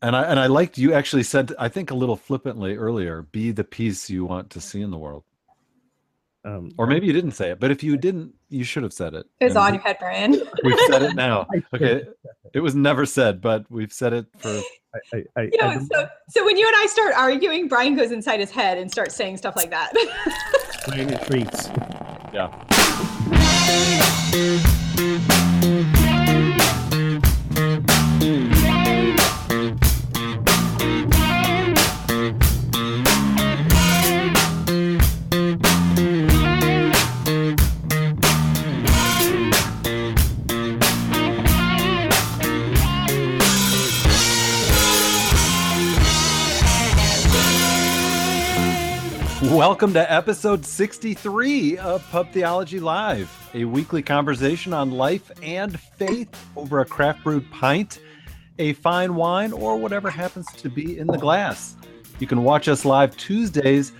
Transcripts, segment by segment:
And I and I liked you actually said I think a little flippantly earlier, be the peace you want to see in the world. Um, Or maybe you didn't say it, but if you didn't, you should have said it. It's on your head, Brian. We've said it now. Okay. It was never said, but we've said it for I, I, I, You know, I- so so when you and I start arguing, Brian goes inside his head and starts saying stuff like that. Brian retreats. yeah. Welcome to episode 63 of Pub Theology Live, a weekly conversation on life and faith over a craft brewed pint, a fine wine, or whatever happens to be in the glass. You can watch us live Tuesdays,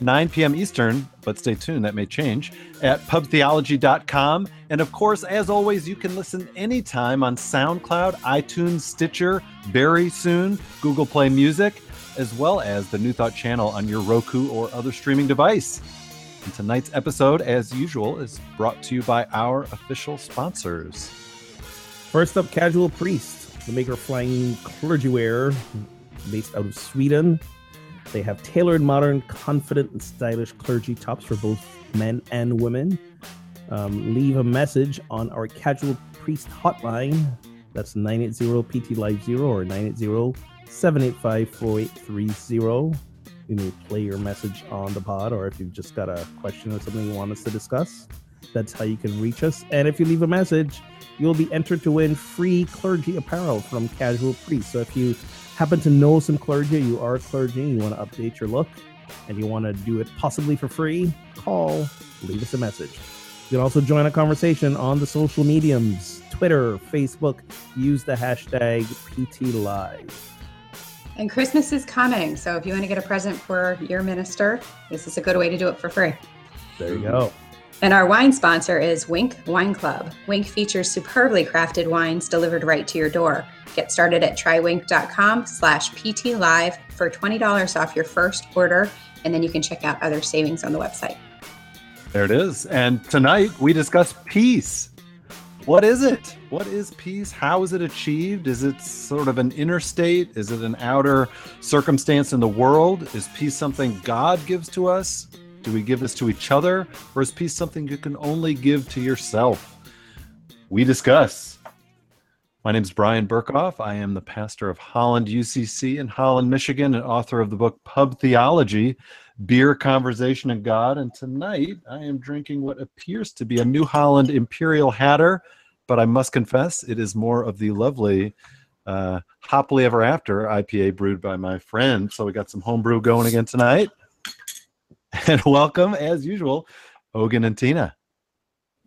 9 p.m. Eastern, but stay tuned, that may change, at pubtheology.com. And of course, as always, you can listen anytime on SoundCloud, iTunes, Stitcher, very soon, Google Play Music as well as the New Thought channel on your Roku or other streaming device. And tonight's episode, as usual, is brought to you by our official sponsors. First up, Casual Priest, the maker of flying clergy wear based out of Sweden. They have tailored, modern, confident, and stylish clergy tops for both men and women. Um, leave a message on our Casual Priest hotline. That's 980 PT Live Zero or 980 785 4830. You may play your message on the pod, or if you've just got a question or something you want us to discuss, that's how you can reach us. And if you leave a message, you'll be entered to win free clergy apparel from Casual Priest. So if you happen to know some clergy, you are a clergy, you want to update your look, and you want to do it possibly for free, call, leave us a message. You can also join a conversation on the social mediums Twitter, Facebook. Use the hashtag PTLive. And Christmas is coming, so if you want to get a present for your minister, this is a good way to do it for free. There you go. And our wine sponsor is Winc Wine Club. Winc features superbly crafted wines delivered right to your door. Get started at trywinc.com slash ptlive for $20 off your first order, and then you can check out other savings on the website. There it is. And tonight we discuss peace. What is it? What is peace? How is it achieved? Is it sort of an inner state? Is it an outer circumstance in the world? Is peace something God gives to us? Do we give this to each other? Or is peace something you can only give to yourself? We discuss. My name is Brian Berghoef. I am the pastor of Holland UCC in Holland, Michigan, and author of the book Pub Theology Beer, Conversation, and God. And tonight I am drinking what appears to be a New Holland Imperial Hatter, but I must confess it is more of the lovely uh, Happily Ever After IPA brewed by my friend. So we got some homebrew going again tonight. And welcome, as usual, Ogun and Tina.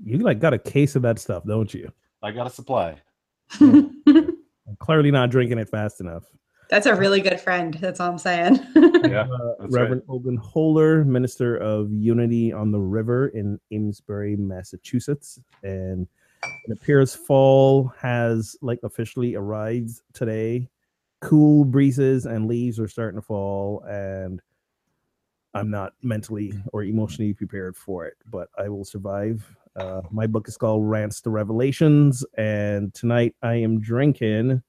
You like got a case of that stuff, don't you? I got a supply. I'm clearly not drinking it fast enough. That's a really good friend. That's all I'm saying. Yeah, Uh, that's Reverend Ogun Holder, minister of Unity on the River in Amesbury, Massachusetts, and it appears fall has like officially arrived today. Cool breezes and leaves are starting to fall, and I'm not mentally or emotionally prepared for it, but I will survive. Uh, my book is called Rants to Revelations, and tonight I am drinking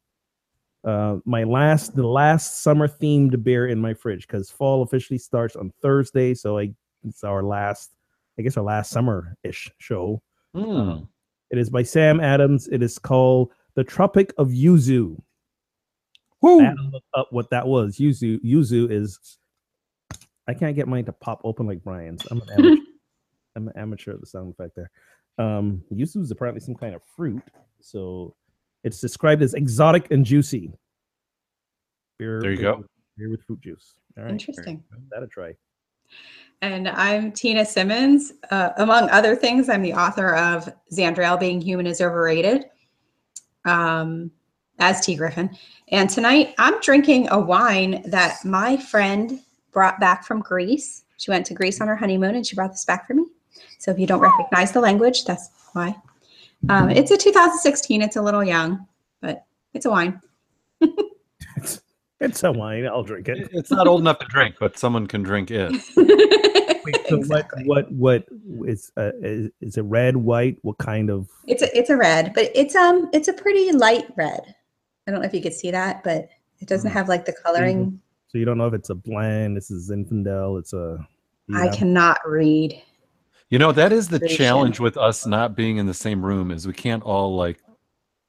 uh, my last the last summer themed beer in my fridge because fall officially starts on Thursday, so I it's our last, I guess our last summer ish show. Hmm. It is by Sam Adams. It is called The Tropic of Yuzu. Woo! I had to look up what that was. Yuzu Yuzu is. I can't get mine to pop open like Brian's. I'm an amateur. I'm an amateur at the sound effect there. Um, yuzu is apparently some kind of fruit, so it's described as exotic and juicy. Beer There you with- go. Beer with fruit juice. All right, Interesting. give that a try. And I'm Tina Simmons. Uh, among other things, I'm the author of Xandriel Being Human is Overrated, um, as T. Griffin. And tonight I'm drinking a wine that my friend brought back from Greece. She went to Greece on her honeymoon and she brought this back for me. So if you don't recognize the language, that's why. Um, it's a 2016. It's a little young, but it's a wine. It's a wine. I'll drink it. It's not old enough to drink, but someone can drink it. Wait, so Exactly. what? What? What is? Uh, is, is it red, white? What kind of? It's a it's a red, but it's um it's a pretty light red. I don't know if you could see that, but it doesn't Mm. have like the coloring. So you don't know if it's a blend. This is Zinfandel. It's a. I yeah. cannot read. You know, that is the Pretty challenge with us not being in the same room is we can't all like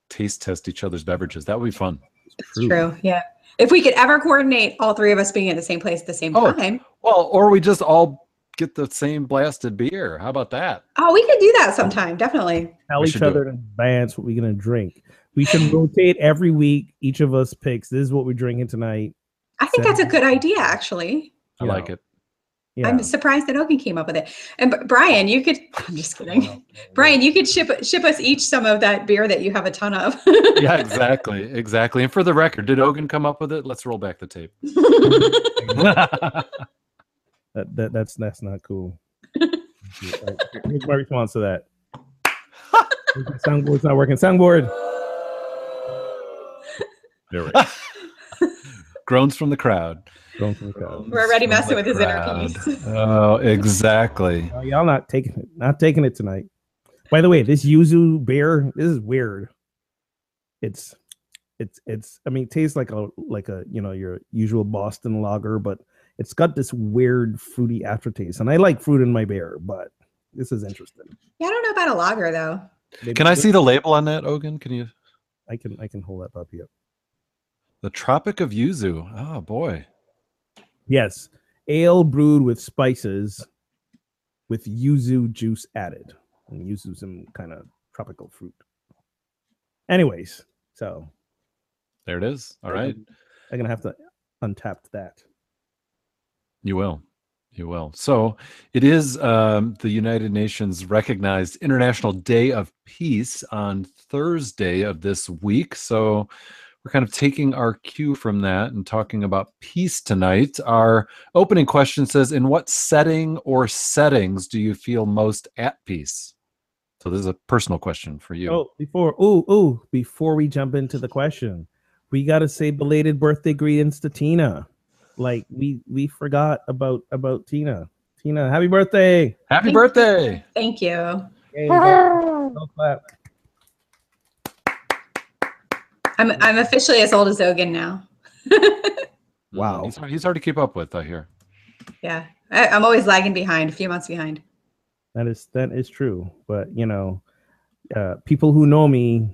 taste test each other's beverages. That would be fun. It's true. Yeah. If we could ever coordinate all three of us being at the same place at the same Oh. time. Well, or we just all get the same blasted beer. How about that? Oh, we could do that sometime. Definitely. Tell We each other in advance what we're gonna drink. We should rotate every week. Each of us picks. This is what we're drinking tonight. I think that's a good idea, actually. I Yeah. like it. Yeah. I'm surprised that Ogun came up with it. And Brian, you could. I'm just kidding. Brian, you could ship ship us each some of that beer that you have a ton of. Yeah, exactly. Exactly. And for the record, did Ogun come up with it? Let's roll back the tape. That, that that's that's not cool. Here's my response to that. Soundboard's not working. Soundboard. There we go. Groans from the crowd. Going from the crowd. We're already From messing with his inner crowd. peace. Oh, exactly. Oh, y'all not taking it. Not taking it tonight. By the way, this yuzu beer, this is weird. It's it's it's I mean, it tastes like a like a you know your usual Boston lager, but it's got this weird fruity aftertaste. And I like fruit in my beer, but this is interesting. Yeah, I don't know about a lager though. Maybe- Can I see the label on that, Ogun? Can you? I can I can hold that puppy up. The Tropic of Yuzu. Oh boy. Yes, ale brewed with spices, with yuzu juice added, and yuzu some kind of tropical fruit. Anyways, so There it is. All right. I'm gonna have to untap that. You will. You will. So it is um, the United Nations recognized International Day of Peace on Thursday of this week. So we're kind of taking our cue from that and talking about peace tonight. Our opening question says In what setting or settings do you feel most at peace? So this is a personal question for you. Oh, before oh oh before we jump into the question, we gotta say belated birthday greetings to Tina. Like we we forgot about about Tina. Tina, happy birthday! Happy Thank- birthday. Thank you. Yay, go- go clap. I'm I'm officially as old as Ogun now. Wow. He's hard, he's hard to keep up with, I hear. Yeah. I, I'm always lagging behind, a few months behind. That is that is true. But you know, uh, people who know me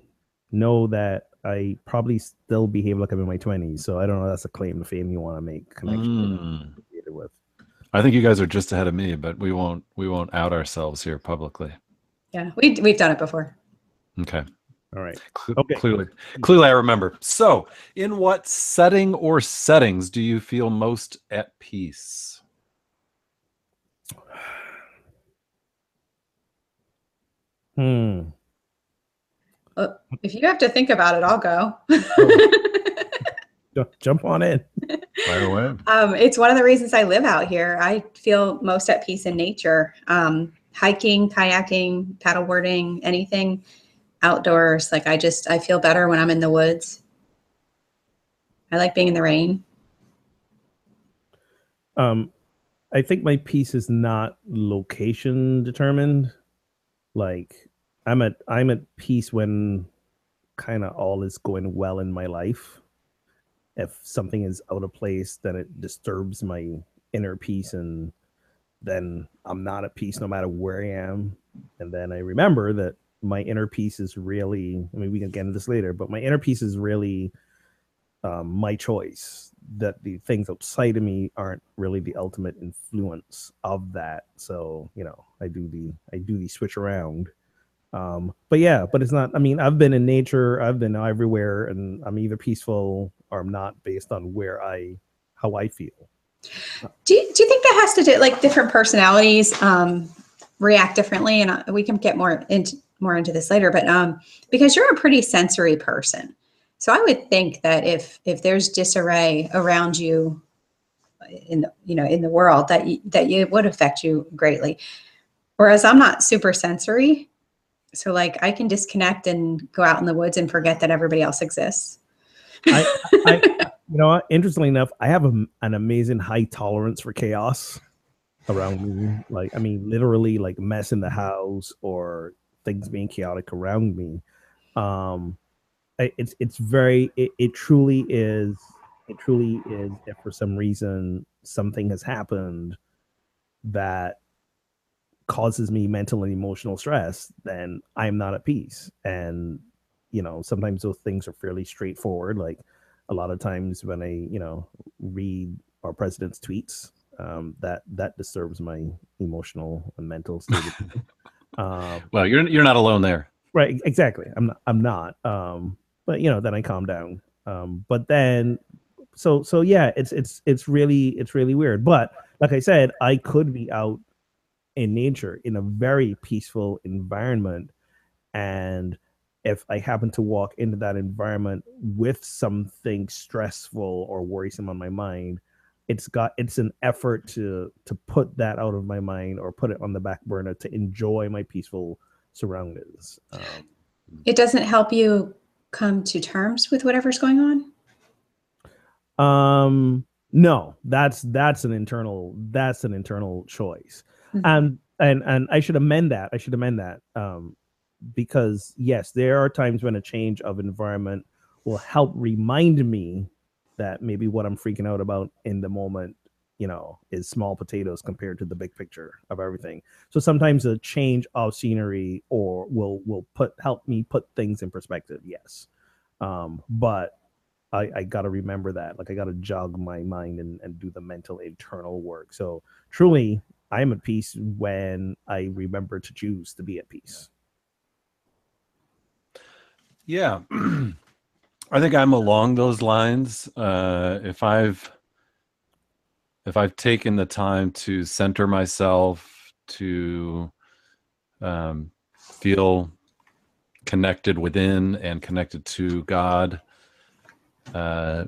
know that I probably still behave like I'm in my twenties. So I don't know. That's a claim to fame you want to make connection Mm. with. I think you guys are just ahead of me, but we won't we won't out ourselves here publicly. Yeah. We we've done it before. Okay. All right. Okay. Clearly, clearly, I remember. So, in what setting or settings do you feel most at peace? Hmm. If you have to think about it, I'll go. Ju- Jump on in. Fire away. um, it's one of the reasons I live out here. I feel most at peace in nature. Um, hiking, kayaking, paddleboarding, anything outdoors. Like I just I feel better when I'm in the woods. I like being in the rain. Um, I think my piece is not location determined. Like I'm at I'm at peace when kind of all is going well in my life. If something is out of place, then it disturbs my inner peace, and then I'm not at peace no matter where I am. And then I remember that my inner peace is really. I mean, we can get into this later, but my inner peace is really um, my choice that the things outside of me aren't really the ultimate influence of that so you know i do the i do the switch around um but yeah but it's not i mean i've been in nature i've been everywhere and i'm either peaceful or i'm not based on where i how i feel Do you, do you think that has to do like different personalities um, react differently? And uh, we can get more into more into this later. But um, because you're a pretty sensory person, so I would think that if if there's disarray around you in the you know in the world, that you, that it would affect you greatly. Whereas I'm not super sensory, so like I can disconnect and go out in the woods and forget that everybody else exists. I, you know? Interestingly enough, I have a, an amazing high tolerance for chaos around me. Like, I mean, literally, like mess in the house or things being chaotic around me. Um, it's it's very it, it truly is it truly is if for some reason something has happened that causes me mental and emotional stress then i'm not at peace. And you know sometimes those things are fairly straightforward. Like a lot of times when i you know read our president's tweets um, that that disturbs my emotional and mental state um, Well, you're you're not alone there. right exactly. I'm not i'm not um but you know then i calm down. Um but then so so yeah it's it's it's really it's really weird. But like i said i could be out in nature in a very peaceful environment. And if i happen to walk into that environment with something stressful or worrisome on my mind it's got it's an effort to to put that out of my mind or put it on the back burner to enjoy my peaceful surroundings um, It doesn't help you come to terms with whatever's going on. Um, no, that's that's an internal that's an internal choice. Mhm. And and and I should amend that. I should amend that. Um, because yes, there are times when a change of environment will help remind me that maybe what I'm freaking out about in the moment, you know, is small potatoes compared to the big picture of everything. So sometimes a change of scenery or will will put help me put things in perspective. Yes. Um, but I, I got to remember that. Like I got to jog my mind and, and do the mental internal work. So truly, I am at peace when I remember to choose to be at peace. Yeah. I think I'm along those lines. Uh, if I've if I've taken the time to center myself, to um, feel connected within and connected to God, uh,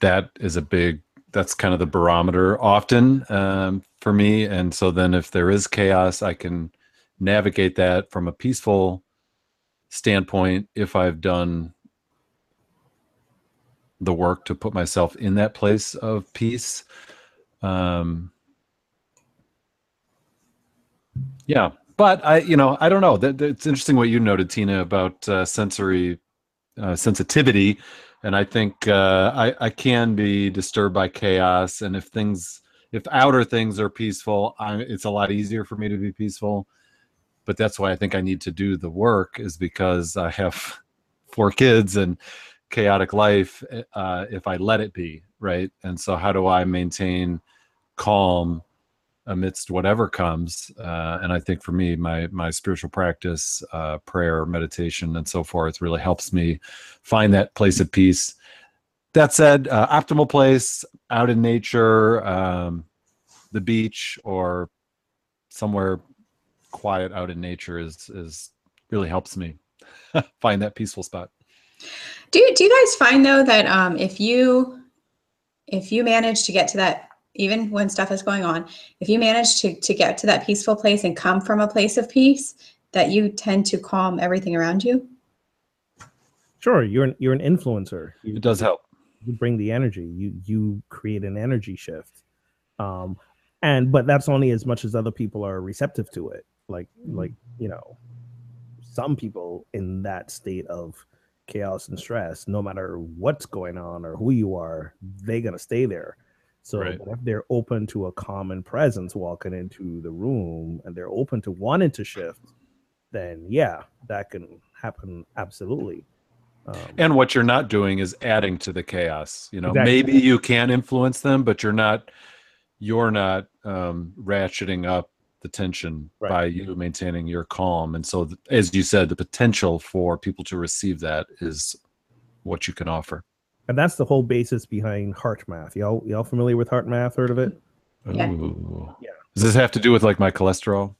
that is a big. That's kind of the barometer often um, for me. And so then, if there is chaos, I can navigate that from a peaceful standpoint if I've done the work to put myself in that place of peace. Um, yeah, but I, you know, I don't know. That, it's interesting what you noted, Tina, about uh, sensory uh, sensitivity, and I think uh, I, I can be disturbed by chaos, and if things, if outer things are peaceful, I, it's a lot easier for me to be peaceful but that's why I think I need to do the work is because I have four kids and chaotic life uh, if I let it be right. And so, how do I maintain calm amidst whatever comes? Uh, and I think for me, my my spiritual practice, uh, prayer, meditation, and so forth, really helps me find that place of peace. That said, uh, optimal place out in nature, um, the beach, or somewhere quiet out in nature is is really helps me find that peaceful spot. Do do you guys find though that um, if you if you manage to get to that even when stuff is going on, if you manage to to get to that peaceful place and come from a place of peace, that you tend to calm everything around you? Sure, you're an, you're an influencer. You, It does help. you bring the energy. You you create an energy shift. Um, and but that's only as much as other people are receptive to it. Like like you know, some people in that state of chaos and stress, no matter what's going on or who you are, they're gonna stay there. So Right. if they're open to a common presence walking into the room and they're open to wanting to shift, then yeah, that can happen absolutely. Um, And what you're not doing is adding to the chaos. You know, Exactly. maybe you can influence them, but you're not you're not um, ratcheting up the tension Right. by you maintaining your calm. And so, th- as you said, the potential for people to receive that is what you can offer. And that's the whole basis behind HeartMath. Y'all, y'all familiar with HeartMath? Heard of it? Yeah. Ooh. Yeah. Does this have to do with like my cholesterol?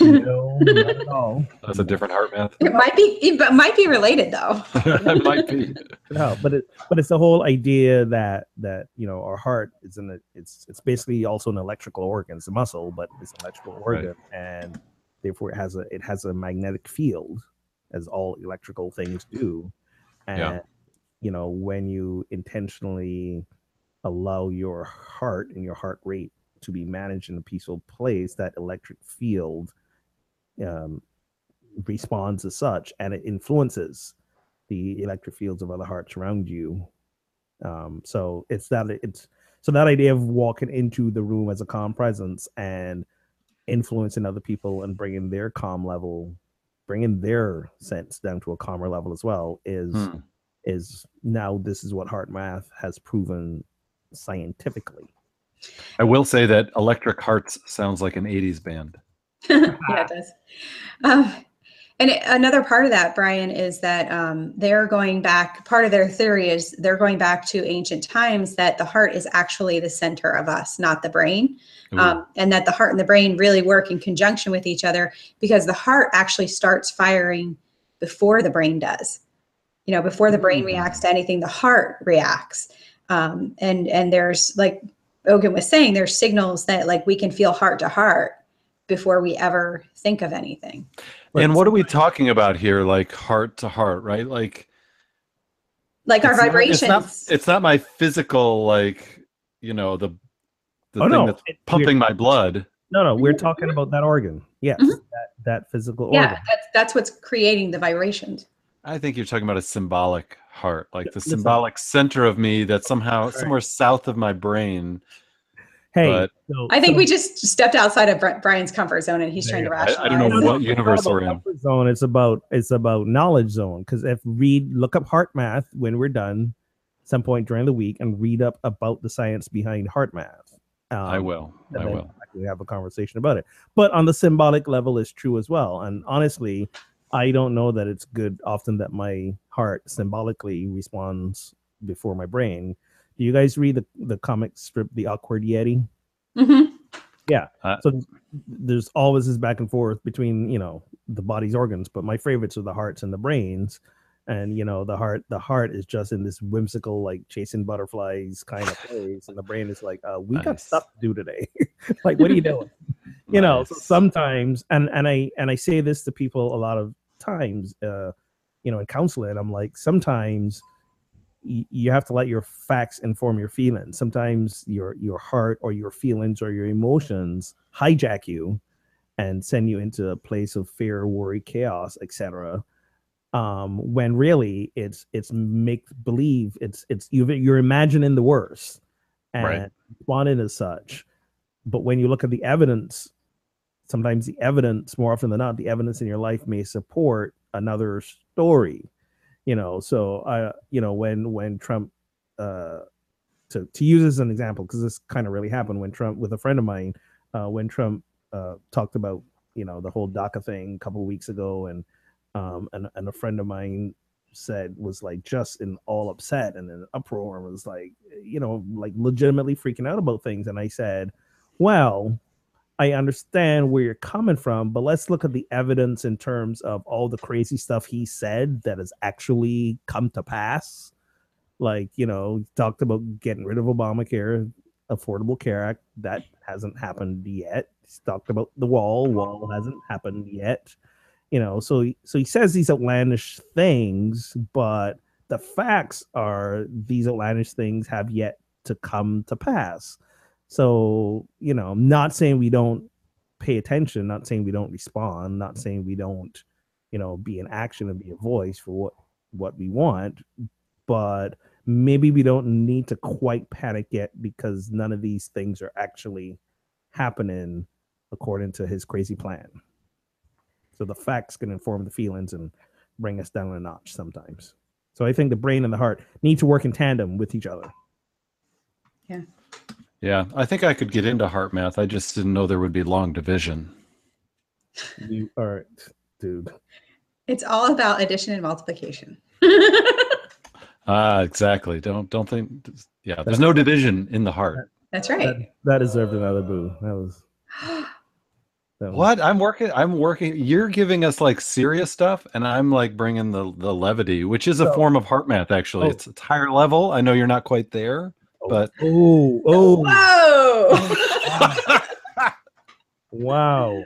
No, not at all. That's a different heart math. It might be it might be related though. it might be. No, but it, but it's the whole idea that that you know our heart is in a it's it's basically also an electrical organ. It's a muscle, but it's an electrical organ, and therefore it has a it has a magnetic field, as all electrical things do. And Yeah. you know when you intentionally allow your heart and your heart rate to be managed in a peaceful place that electric field um, responds as such and it influences the electric fields of other hearts around you um, so it's that it's so that idea of walking into the room as a calm presence and influencing other people and bringing their calm level bringing their sense down to a calmer level as well is Hmm. is now this is what HeartMath has proven scientifically I will say that Electric Hearts sounds like an 80s band. yeah, it does. Um, and it- another part of that, Brian, is that um, they're going back. Part of their theory is they're going back to ancient times that the heart is actually the center of us, not the brain, um, and that the heart and the brain really work in conjunction with each other because the heart actually starts firing before the brain does. You know, before the brain Mm. reacts to anything, the heart reacts. Um, and and there's like Ogun was saying, there's signals that like we can feel heart to heart before we ever think of anything. and what are we talking about here? Like heart to heart, right? Like Like our it's not- vibrations. it's not, it's not my physical, like, you know, the, the oh thing no that's it- we're- pumping my blood. no no we're talking about that organ yes Mhm. that, that physical yeah, organ that's that's what's creating the vibrations. I think you're talking about a symbolic heart, like the Listen. symbolic center of me that somehow Right. somewhere south of my brain. Hey but- so- I think so- we just stepped outside of Brian's comfort zone, and he's trying to Yeah, I- I don't know No, no, what universe we're in. zone it's about it's about knowledge zone because if read look up HeartMath when we're done some point during the week and read up about the science behind HeartMath um, I will. I will. we have a conversation about it but on the symbolic level it's true as well and honestly i don't know that it's good often that my heart symbolically responds before my brain do you guys read the, the comic strip the awkward yeti? Mhm. so there's always this back and forth between you know the body's organs but my favorites are the hearts and the brains. And you know the heart the heart is just in this whimsical like chasing butterflies kind of place and the brain is like uh, we got stuff to do today. Like what are you doing? You know so sometimes and and i and i say this to people a lot of times uh you know in counseling i'm like sometimes y- you have to let your facts inform your feelings. Sometimes your your heart or your feelings or your emotions hijack you and send you into a place of fear worry chaos etc um when really it's it's make believe it's it's you you're imagining the worst and Right. responding as such. But when you look at the evidence sometimes the evidence more often than not the evidence in your life may support another story you know so i you know when when trump uh to to use as an example because this kind of really happened when trump with a friend of mine uh when trump uh talked about you know the whole daca thing a couple weeks ago and um and, and a friend of mine said was like just in all upset and in uproar and was like you know like legitimately freaking out about things. And i said well i understand where you're coming from but let's look at the evidence in terms of all the crazy stuff he said that has actually come to pass. Like you know he talked about getting rid of obamacare affordable care act. That hasn't happened yet. He's talked about the wall. Wall hasn't happened yet. You know so so he says these outlandish things but the facts are these outlandish things have yet to come to pass so you know i'm not saying we don't pay attention not saying we don't respond not saying we don't you know be in action and be a voice for what what we want but maybe we don't need to quite panic yet because none of these things are actually happening according to his crazy plan so the facts can inform the feelings and bring us down a notch sometimes. So I think the brain and the heart need to work in tandem with each other. Yeah, I think I could get into heart math. I just didn't know there would be long division. You are, dude. It's all about addition and multiplication. Ah, exactly. Don't don't think. Yeah, there's no division in the heart. That's right. That, that deserved another boo. That was that was- What? I'm working. I'm working. You're giving us like serious stuff, and I'm like bringing the the levity, which is a So- form of heart math. Actually, Oh. it's it's higher level. I know you're not quite there, but Oh, oh, Whoa! wow,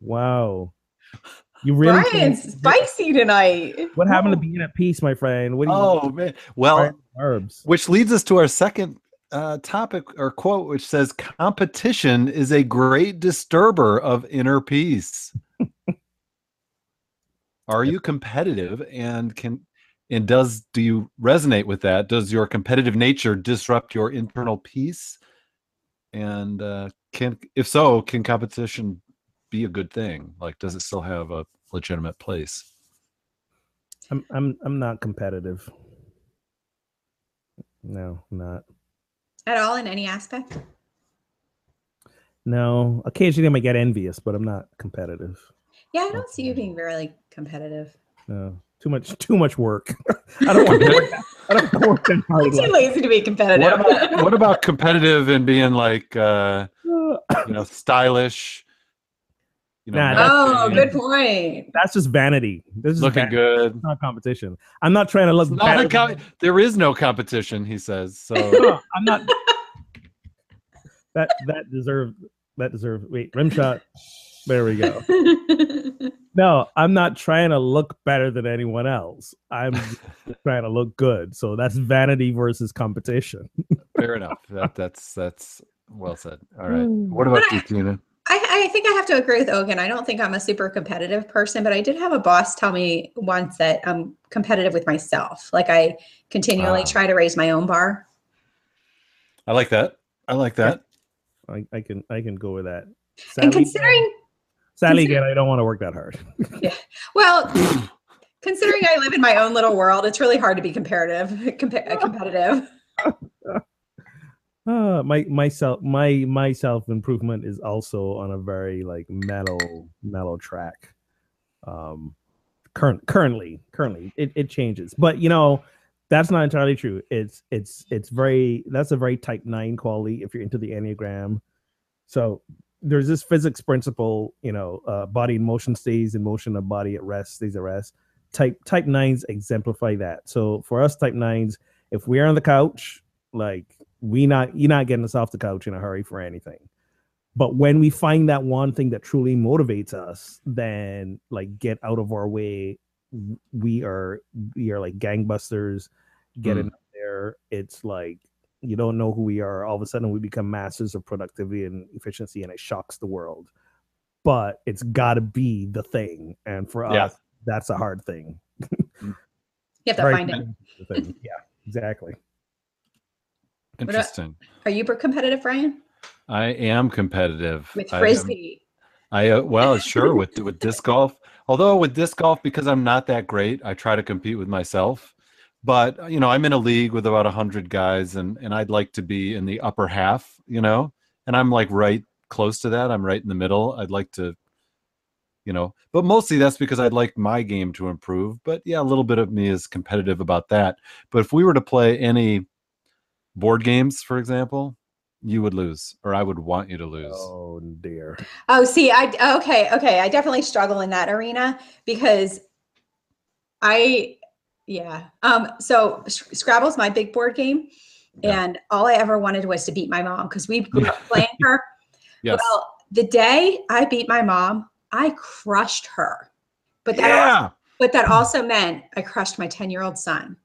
wow. You really Brian's spicy tonight. What happened to being at peace, my friend? What do you Oh man. Well, herbs? which leads us to our second uh, topic or quote, which says, "Competition is a great disturber of inner peace." Are you competitive, and can and does do you resonate with that? Does your competitive nature disrupt your internal peace? And uh, can, if so, can competition be a good thing? Like, does it still have a legitimate place? I'm I'm I'm not competitive. No, I'm not. At all in any aspect? No, occasionally I might get envious, but I'm not competitive. Yeah, I don't see you being really competitive. No, too much too much work. I don't want to work. that- I don't want to work that I'm hard. too lazy to be competitive. What about what about competitive and being like uh, you know stylish? You know, Nah, oh, matching, good point. That's just vanity. This is looking vanity, good. not competition. I'm not trying to look. Not a com- there is no competition, he says. So No, I'm not. That that deserve that deserve. Wait, rim shot. There we go. No, I'm not trying to look better than anyone else. I'm trying to look good. So that's vanity versus competition. fair enough. That that's that's well said. All right. What about you, Tina? I, I think I have to agree with Ogun. I don't think I'm a super competitive person, but I did have a boss tell me once that I'm competitive with myself. Like I continually Ah. try to raise my own bar. I like that. I like that. I, I can I can go with that. and considering, consider- again, I don't want to work that hard. yeah. well, considering I live in my own little world, it's really hard to be comparative, compa- competitive. Uh, my myself my my self improvement is also on a very like mellow mellow track. Um, current currently currently it, it changes, but you know that's not entirely true. It's it's it's very that's a very type nine quality if you're into the enneagram. So there's this physics principle, you know, uh, body in motion stays in motion, a body at rest stays at rest. Type type nines exemplify that. So for us type nines, if we're on the couch, like we not you're not getting us off the couch in a hurry for anything. But when we find that one thing that truly motivates us, then like get out of our way. We are we are like gangbusters. Getting up there, it's like you don't know who we are. All of a sudden, we become masters of productivity and efficiency, and it shocks the world. But it's got to be the thing, and for Yeah. us, that's a hard thing. You have to Very find it. thing. Yeah, exactly. about- Interesting. Are you competitive, Brian I am competitive. With I am- frisbee. I uh, well, sure with with disc golf. Although with disc golf, because I'm not that great, I try to compete with myself. But you know, I'm in a league with about hundred guys, and and I'd like to be in the upper half. You know, and I'm like right close to that. I'm right in the middle. I'd like to, you know, but mostly that's because I'd like my game to improve. But yeah, a little bit of me is competitive about that. But if we were to play any board games, for example, you would lose, or I would want you to lose. Oh dear. Oh, see, I okay, okay. I definitely struggle in that arena because I, yeah. Um. So S- Scrabble's my big board game, Yeah. and all I ever wanted was to beat my mom because we grew up playing her. Yes. Well, the day I beat my mom, I crushed her. But that yeah. also, but that also meant I crushed my ten year old son,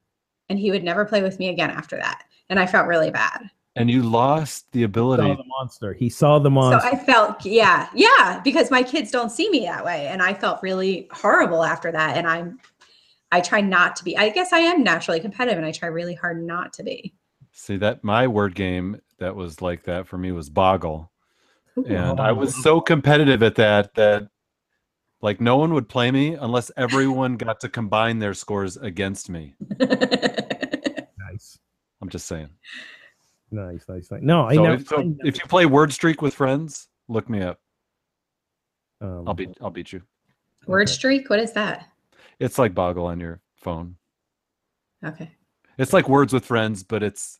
and he would never play with me again after that. And I felt really bad. and you lost the saw ability the monster. He saw the monster. So. I felt, yeah, yeah, because my kids don't see me that way. And I felt really horrible after that. And I'm, I try not to be, I guess I am naturally competitive and I try really hard not to be. see that my word game that was like that for me was boggle and i was so competitive at that that like no one would play me unless everyone got to combine their scores against me nice, i'm just saying nice, nice, nice. No, I so, know. if, so if you play word streak with friends look me up um, i'll beat i'll beat you Word Okay. streak? What is that? It's like boggle on your phone Okay. it's like words with friends but it's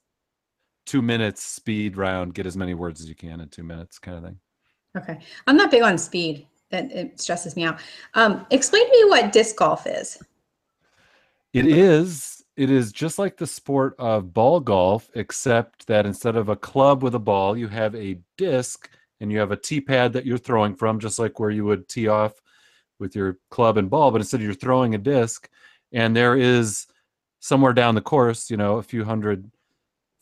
two minutes speed round get as many words as you can in two minutes kind of thing Okay. I'm not big on speed. That it stresses me out. Um, explain to me what disc golf is. It is. It is just like the sport of ball golf, except that instead of a club with a ball, you have a disc and you have a tee pad that you're throwing from, just like where you would tee off with your club and ball, but instead you're throwing a disc, and there is somewhere down the course, you know, a few hundred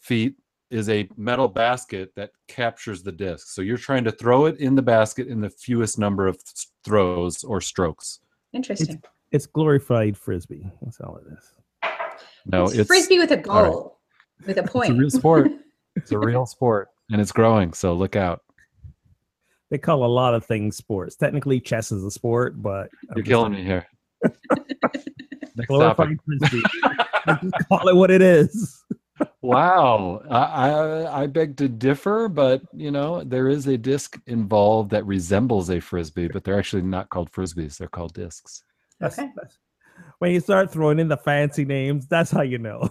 feet, is a metal basket that captures the disc. So you're trying to throw it in the basket in the fewest number of th- throws or strokes. Interesting. It's glorified frisbee. That's all it is. No, it's, it's frisbee with a all right. goal, with a point. it's a real sport. it's a real sport, and it's growing. So look out. They call a lot of things sports. Technically, chess is a sport, but I'm You're killing saying, me here. Next topic. Glorified frisbee. Call it what it is. Wow, I, I I beg to differ, but you know there is a disc involved that resembles a frisbee, but they're actually not called frisbees; they're called discs. That's, Okay. that's- when you start throwing in the fancy names, that's how you know.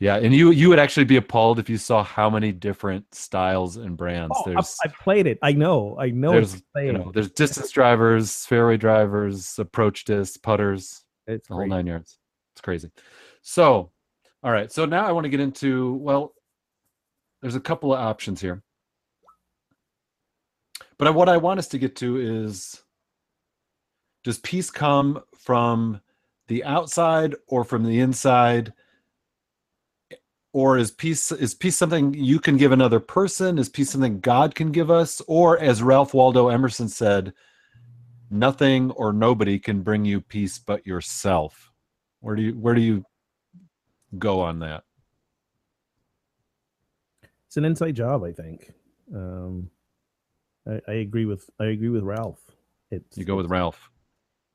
Yeah, and you you would actually be appalled if you saw how many different styles and brands. Oh, I've, there's I've played it. I know. I know. there's you know there's distance drivers, fairway drivers, approach discs, putters, it's the whole nine yards. It's crazy. So, all right. So now I want to get into well, there's a couple of options here, but what I want us to get to is does peace come from the outside or from the inside? Or is peace is peace something you can give another person? Is peace something God can give us? Or as Ralph Waldo Emerson said, nothing or nobody can bring you peace but yourself. Where do you where do you go on that? It's an inside job, I think. Um, I, I agree with I agree with Ralph. It's You go with Ralph.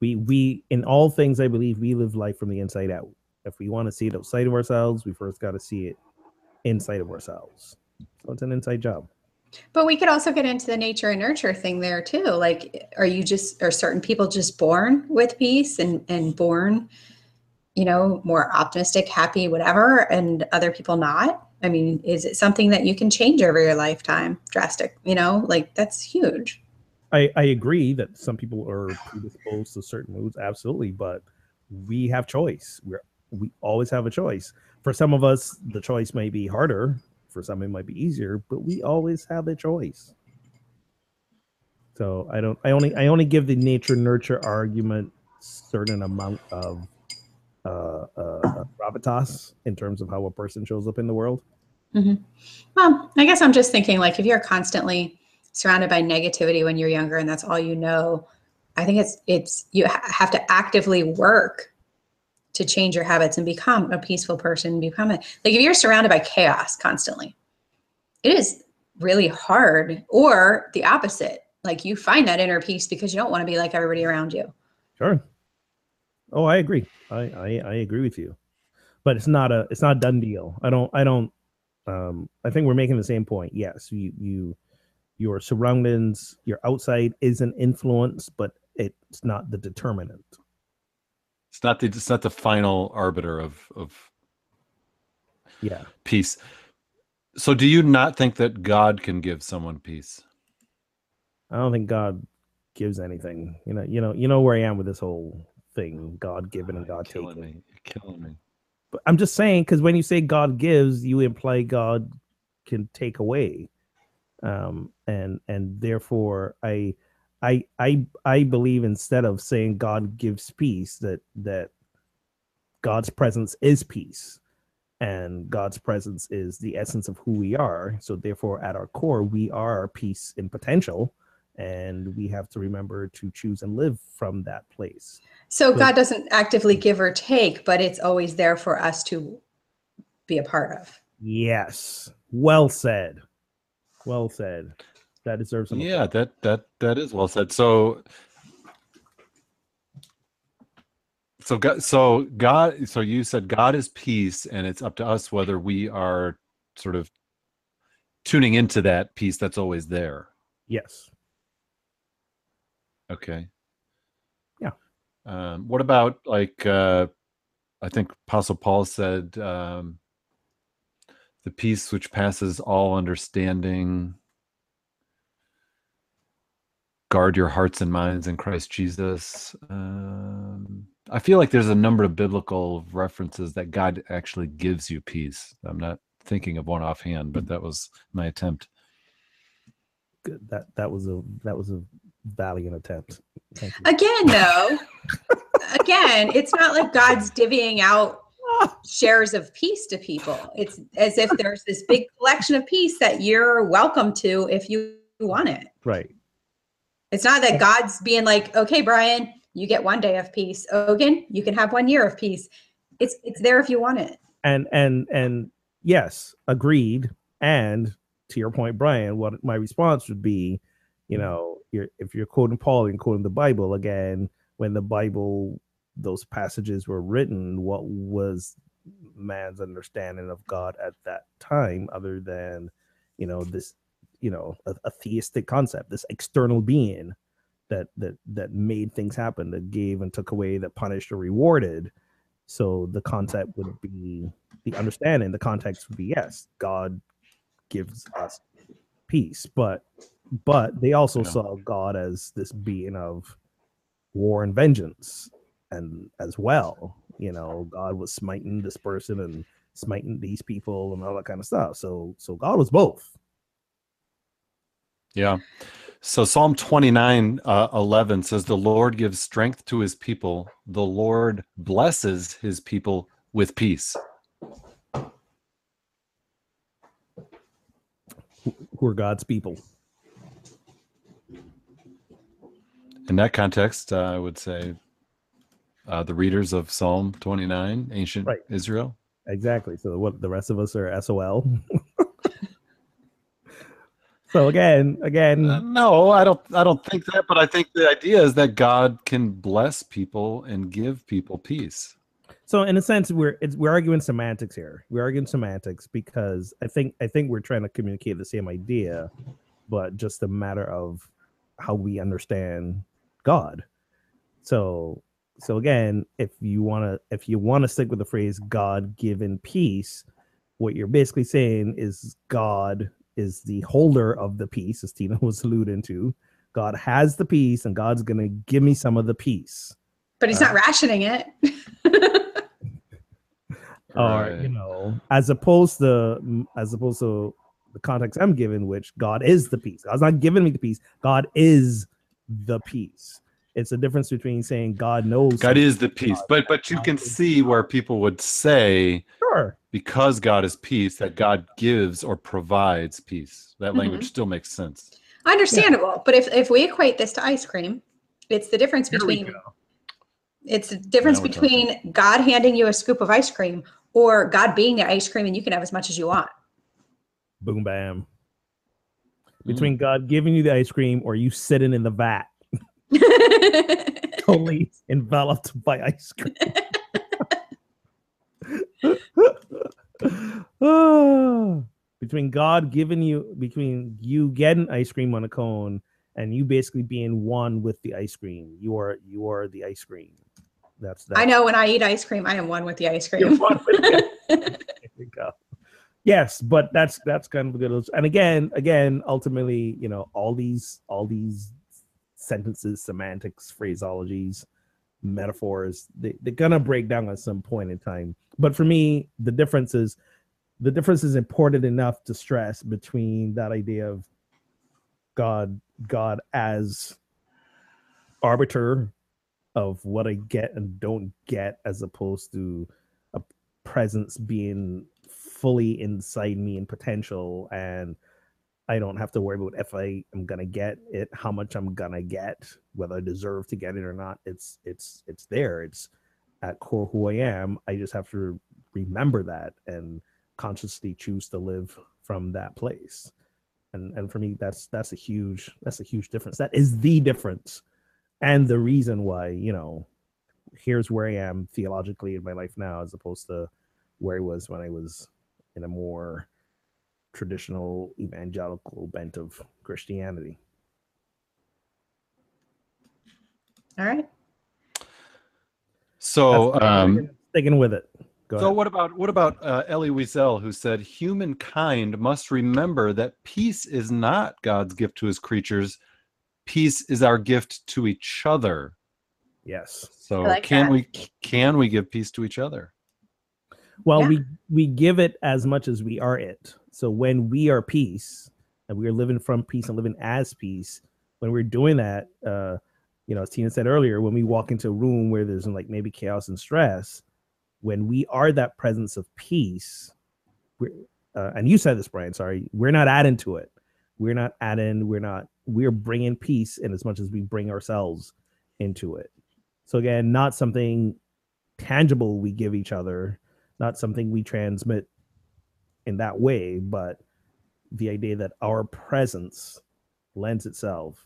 we we in all things I believe we live life from the inside out. If we want to see it outside of ourselves, we first got to see it inside of ourselves. So it's an inside job. But we could also get into the nature and nurture thing there too. Like, are you just are certain people just born with peace and and born, you know, more optimistic, happy, whatever, and other people not? I mean, is it something that you can change over your lifetime? Drastic, you know, like that's huge. I, I agree that some people are predisposed to certain moods, absolutely, but we have choice. We're we always have a choice. For some of us, the choice may be harder. For some, it might be easier, but we always have a choice. So I don't. I only. I only give the nature nurture argument certain amount of uh, uh, gravitas in terms of how a person shows up in the world. Well, I guess I'm just thinking like if you're constantly surrounded by negativity when you're younger and that's all you know, I think it's it's you ha- have to actively work to change your habits and become a peaceful person, become a like if you're surrounded by chaos constantly, it is really hard or the opposite. Like you find that inner peace because you don't want to be like everybody around you. Sure. Oh, I agree. I, I I agree with you, but it's not a it's not a done deal. I don't I don't. Um, I think we're making the same point. Yes, you you your surroundings, your outside is an influence, but it's not the determinant. It's not the it's not the final arbiter of of Yeah. peace. So do you not think that God can give someone peace? I don't think God gives anything. You know, you know, you know where I am with this whole thing, God given and You're God killing taken. me. You're killing me. But I'm just saying because when you say God gives, you imply God can take away, um, and and therefore I, I I I believe instead of saying God gives peace, that that God's presence is peace, and God's presence is the essence of who we are. So therefore, at our core, we are peace in potential, and we have to remember to choose and live from that place. So So- God doesn't actively mm. give or take, but it's always there for us to be a part of. Yes. Well said. Well said. That deserves some. Yeah, that that that is well said. So so God, so God, so you said God is peace, and it's up to us whether we are sort of tuning into that peace that's always there. Yes. Okay. Yeah. Um, what about like uh, I think Apostle Paul said, um, "The peace which passes all understanding." Guard your hearts and minds in Christ Jesus. Um, I feel like there's a number of biblical references that God actually gives you peace. I'm not thinking of one offhand, but that was my attempt. Good. That that was a that was a valiant attempt. Thank you. Again, though, again, it's not like God's divvying out shares of peace to people. It's as if there's this big collection of peace that you're welcome to if you want it. Right. It's not that God's being like, okay, Brian, you get one day of peace. Ogun, you can have one year of peace. It's it's there if you want it. And and and yes, agreed. And to your point, Brian, what my response would be, you know, you're, if you're quoting Paul and quoting the Bible again, when the Bible those passages were written, what was man's understanding of God at that time, other than, you know, this, you know, a, a theistic concept, this external being that that that made things happen, that gave and took away, that punished or rewarded. So the concept would be the understanding, the context would be yes, God gives us peace, but but they also Yeah. saw God as this being of war and vengeance and as well you know god was smiting this person and smiting these people and all that kind of stuff so so god was both Yeah. So Psalm 29, uh, 11 says, The Lord gives strength to his people. The Lord blesses his people with peace. who are god's people In that context, uh, I would say uh, the readers of Psalm 29, ancient Right. Israel. exactly so what the rest of us are sol so again again Uh, no, I don't. I don't think that. But I think the idea is that God can bless people and give people peace. so in a sense we're it's, we're arguing semantics here we're arguing semantics because i think i think we're trying to communicate the same idea but just a matter of how we understand god so so again if you want to if you want to stick with the phrase god given peace what you're basically saying is god is the holder of the peace as tina was alluding to. God has the peace and god's gonna give me some of the peace. But he's not uh, rationing it. or you know as opposed to as opposed to the context i'm given which god is the peace. God's not giving me the peace. God is the peace it's a difference between saying god knows God is the peace, but but you can see where people would say sure because God is peace that God gives or provides peace. That language still makes sense. Understandable. But if, if we equate this to ice cream, it's the difference There between it's the difference Now we're between God handing you a scoop of ice cream or God being the ice cream and you can have as much as you want. boom bam Mm. between god giving you the ice cream or you sitting in the vat totally enveloped by ice cream between God giving you between you getting ice cream on a cone and you basically being one with the ice cream. You are you are the ice cream. That's that. I know when I eat ice cream, I am one with the ice You're cream. one with the we go. Yes, but that's that's kind of a good. And again, again, ultimately, you know, all these all these sentences, semantics, phraseologies, metaphors, they, they're gonna break down at some point in time. But for me, the difference is the difference is important enough to stress between that idea of God, God as arbiter of what I get and don't get, as opposed to a presence being fully inside me and potential and I don't have to worry about if I am gonna get it, how much I'm gonna get, whether I deserve to get it or not. It's it's it's there. It's at core who I am. I just have to remember that and consciously choose to live from that place. And and for me that's that's a huge that's a huge difference. That is the difference and the reason why, you know, here's where I am theologically in my life now as opposed to where I was when I was in a more traditional evangelical bent of Christianity. All right. So, That's- um, sticking with it. Go so ahead. what about what about uh, Elie Wiesel, who said humankind must remember that peace is not God's gift to His creatures. Peace is our gift to each other. Yes. So like can that. we can we give peace to each other? Well, Yeah. we we give it as much as we are it. So when we are peace and we are living from peace and living as peace, when we're doing that, uh, you know, as Tina said earlier, when we walk into a room where there's like maybe chaos and stress, when we are that presence of peace, we're, uh, and you said this, Brian. Sorry, we're not adding to it. We're not adding. We're not. We're bringing peace in as much as we bring ourselves into it. So again, not something tangible we give each other, not something we transmit in that way, but the idea that our presence lends itself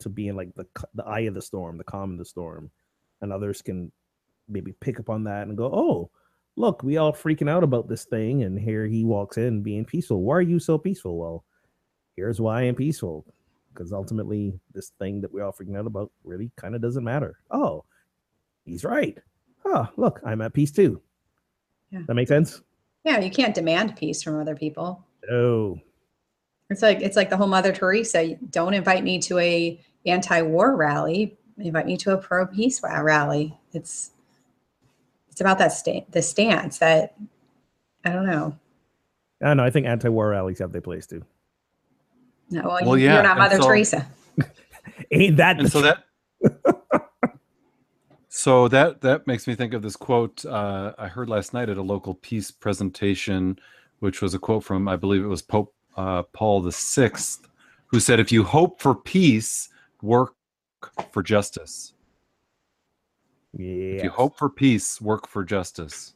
to being like the the eye of the storm, the calm of the storm, and others can maybe pick up on that and go, "Oh, look, we all freaking out about this thing, and here he walks in being peaceful. Why are you so peaceful? Well, here's why I'm peaceful, because ultimately, this thing that we're all freaking out about really kind of doesn't matter. Oh, he's right. Oh, look, I'm at peace too. Yeah. That makes sense? Yeah, you can't demand peace from other people. Oh, It's like it's like the whole Mother Teresa. Don't invite me to a anti-war rally. Invite me to a pro-peace rally. It's it's about that sta- the stance that I don't know. I don't know. I think anti-war rallies have their place too. No, well, Well, you, yeah, you're not and Mother so- Teresa. Ain't that and the so that so that that makes me think of this quote uh, I heard last night at a local peace presentation, which was a quote from I believe it was Pope uh, Paul the Sixth, who said, "If you hope for peace, work for justice. yeah. If you hope for peace, work for justice."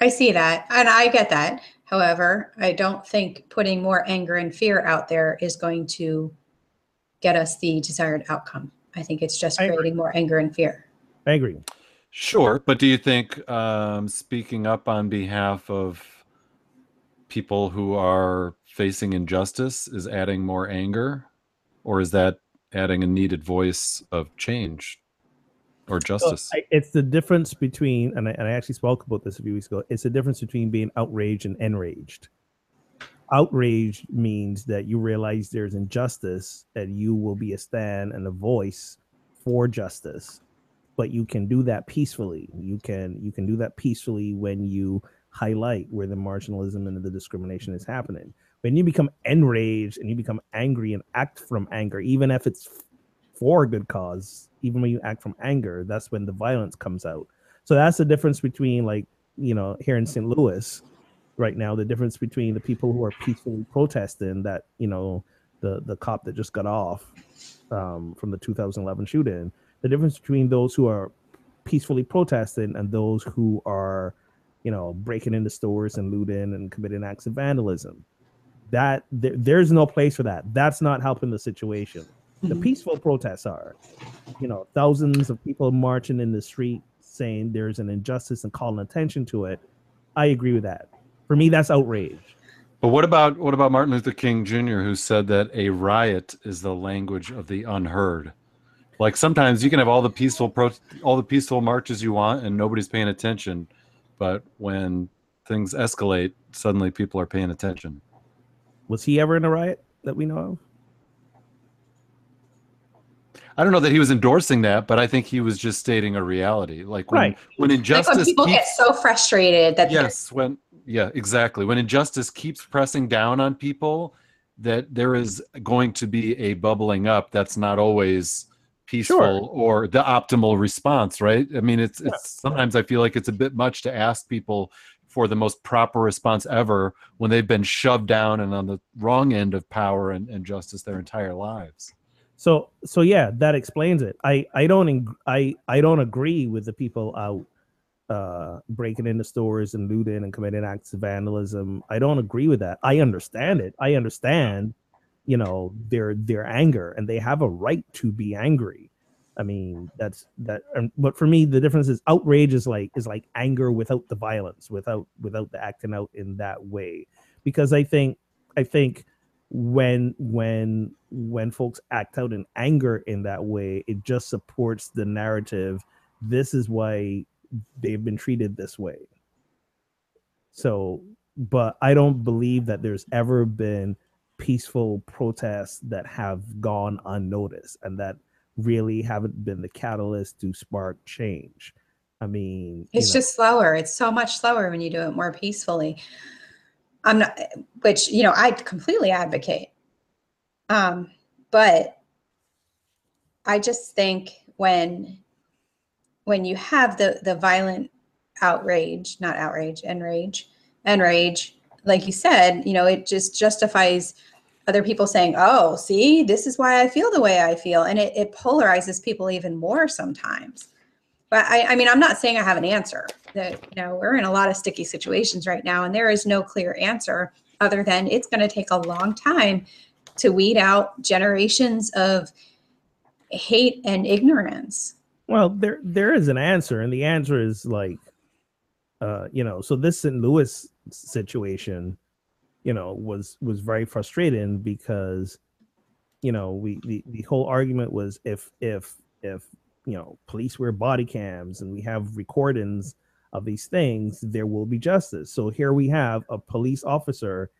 I see that, and I get that. However, I don't think putting more anger and fear out there is going to get us the desired outcome. I think it's just I agree. creating more anger and fear. I agree. Sure, but do you think um, speaking up on behalf of people who are facing injustice is adding more anger, or is that adding a needed voice of change or So justice? I, it's the difference between, and I, and I actually spoke about this a few weeks ago. It's the difference between being outraged and enraged. Outraged means that you realize there's injustice, and you will be a stand and a voice for justice. But you can do that peacefully. You can you can do that peacefully when you highlight where the marginalism and the discrimination is happening. When you become enraged and you become angry and act from anger, even if it's for a good cause, even when you act from anger, that's when the violence comes out. So that's the difference between like, you know, here in St. Louis right now, the difference between the people who are peacefully protesting that, you know, the the cop that just got off um, from the 2011 shooting, the difference between those who are peacefully protesting and those who are, you know, breaking into stores and looting and committing acts of vandalism. That there, there's no place for that. That's not helping the situation the Mhm. peaceful protests are you know thousands of people marching in the street saying there's an injustice and calling attention to it i agree with that for me that's outrage But what about what about Martin Luther King Jr., who said that a riot is the language of the unheard? Like sometimes you can have all the peaceful pro, all the peaceful marches you want, and nobody's paying attention. But when things escalate, suddenly people are paying attention. was he ever in a riot that we know of I don't know that he was endorsing that, but I think he was just stating a reality. Like when Right. when Like injustice when people get so frustrated that yes, when yeah, exactly. When injustice keeps pressing down on people, that there is going to be a bubbling up that's not always peaceful Sure. or the optimal response, right? I mean, it's it's sometimes I feel like it's a bit much to ask people for the most proper response ever when they've been shoved down and on the wrong end of power and, and justice their entire lives. so so yeah that explains it i i don't i i don't agree with the people out uh breaking into stores and looting and committing acts of vandalism i don't agree with that i understand it i understand you know their their anger and they have a right to be angry. I mean that's that um, but for me the difference is outrage is like is like anger without the violence without without the acting out in that way. Because i think i think when when when folks act out in anger in that way it just supports the narrative this is why they've been treated this way. So but i don't believe that there's ever been peaceful protests that have gone unnoticed and that really haven't been the catalyst to spark change i mean it's know, just slower. It's so much slower when you do it more peacefully. I'm not, which you know, I completely advocate. Um, but I just think when when you have the the violent outrage, not outrage, enrage, enrage, like you said, you know, it just justifies other people saying, "Oh, see, this is why I feel the way I feel," and it, it polarizes people even more sometimes. But I, I mean, I'm not saying I have an answer. That you know, we're in a lot of sticky situations right now, and there is no clear answer other than it's going to take a long time to weed out generations of hate and ignorance. Well, there there is an answer, and the answer is like, uh, you know, so this St. Louis situation, you know, was was very frustrating because, you know, we the, the whole argument was if if if you know police wear body cams and we have recordings of these things, there will be justice. So here we have a police officer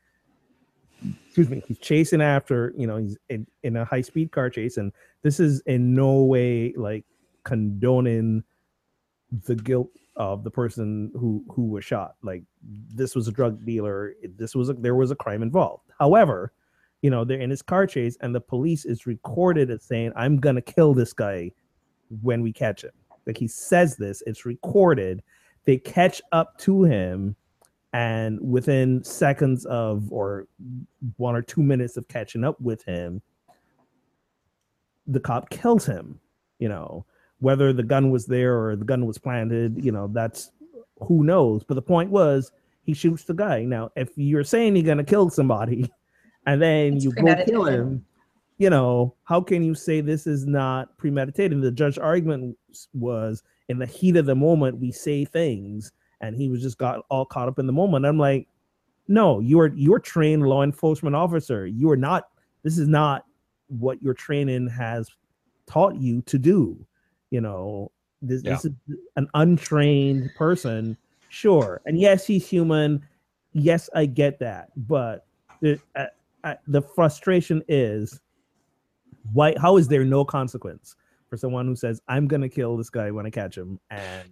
excuse me, he's chasing after, you know, he's in, in a high speed car chase, and this is in no way like condoning the guilt of the person who who was shot. Like this was a drug dealer. This was a, there was a crime involved. However, you know they're in his car chase, and the police is recorded as saying, "I'm gonna kill this guy when we catch him." Like he says this, it's recorded. They catch up to him and within seconds of or one or two minutes of catching up with him the cop kills him you know whether the gun was there or the gun was planted you know that's who knows but the point was he shoots the guy now if you're saying you're going to kill somebody and then it's you go kill him you know how can you say this is not premeditated the judge argument was in the heat of the moment we say things and he was just got all caught up in the moment. I'm like, no, you're you're trained law enforcement officer. You are not. This is not what your training has taught you to do. You know, this, yeah. this is an untrained person. Sure, and yes, he's human. Yes, I get that, but the uh, uh, the frustration is why? How is there no consequence for someone who says, "I'm gonna kill this guy when I catch him," and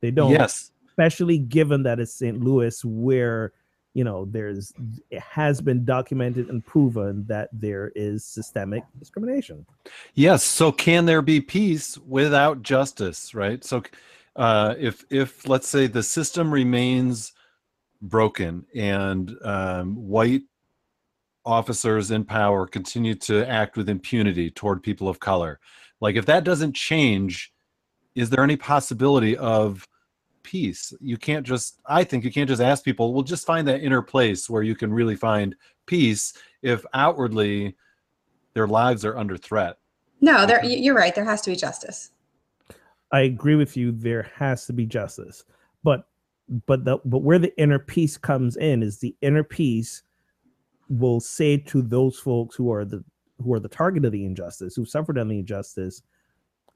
they don't? Yes, especially given that it's St. Louis, where you know there's it has been documented and proven that there is systemic discrimination. Yes. So can there be peace without justice? Right. So uh, if if let's say the system remains broken and um, white officers in power continue to act with impunity toward people of color like if that doesn't change is there any possibility of peace. You can't just, I think you can't just ask people, well, just find that inner place where you can really find peace if outwardly their lives are under threat. No, there, you're right. There has to be justice. I agree with you. There has to be justice, but but the but where the inner peace comes in is the inner peace will say to those folks who are the who are the target of the injustice, who suffered on the injustice,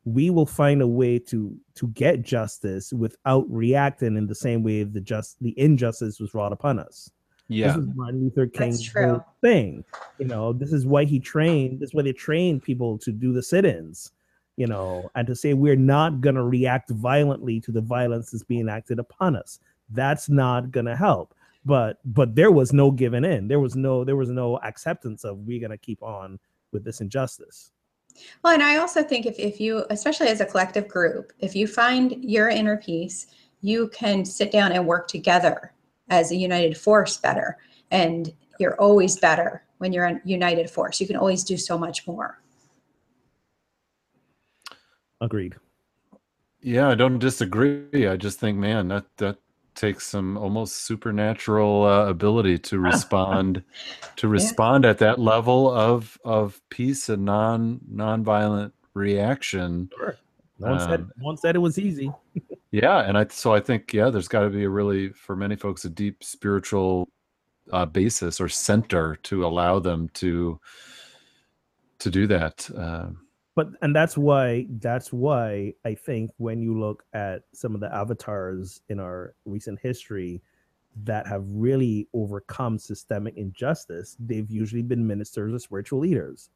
we will find a way to to get justice without reacting in the same way the just the injustice was wrought upon us. Yeah, this is Martin Luther King's whole thing. You know, this is why he trained. This is why they trained people to do the sit-ins. You know, and to say we're not going to react violently to the violence that's being acted upon us. That's not going to help. But but there was no giving in. There was no there was no acceptance of we're going to keep on with this injustice. Well, and I also think if, if you, especially as a collective group, if you find your inner peace, you can sit down and work together as a united force better. And you're always better when you're a united force. You can always do so much more. Agreed. Yeah, I don't disagree. I just think, man, that that takes some almost supernatural uh, ability to respond to respond yeah. at that level of of peace and non non-violent reaction sure. no one, um, said, no one said it was easy yeah and i so i think yeah there's got to be a really for many folks a deep spiritual uh, basis or center to allow them to to do that um, but and that's why that's why I think when you look at some of the avatars in our recent history that have really overcome systemic injustice, they've usually been ministers or spiritual leaders.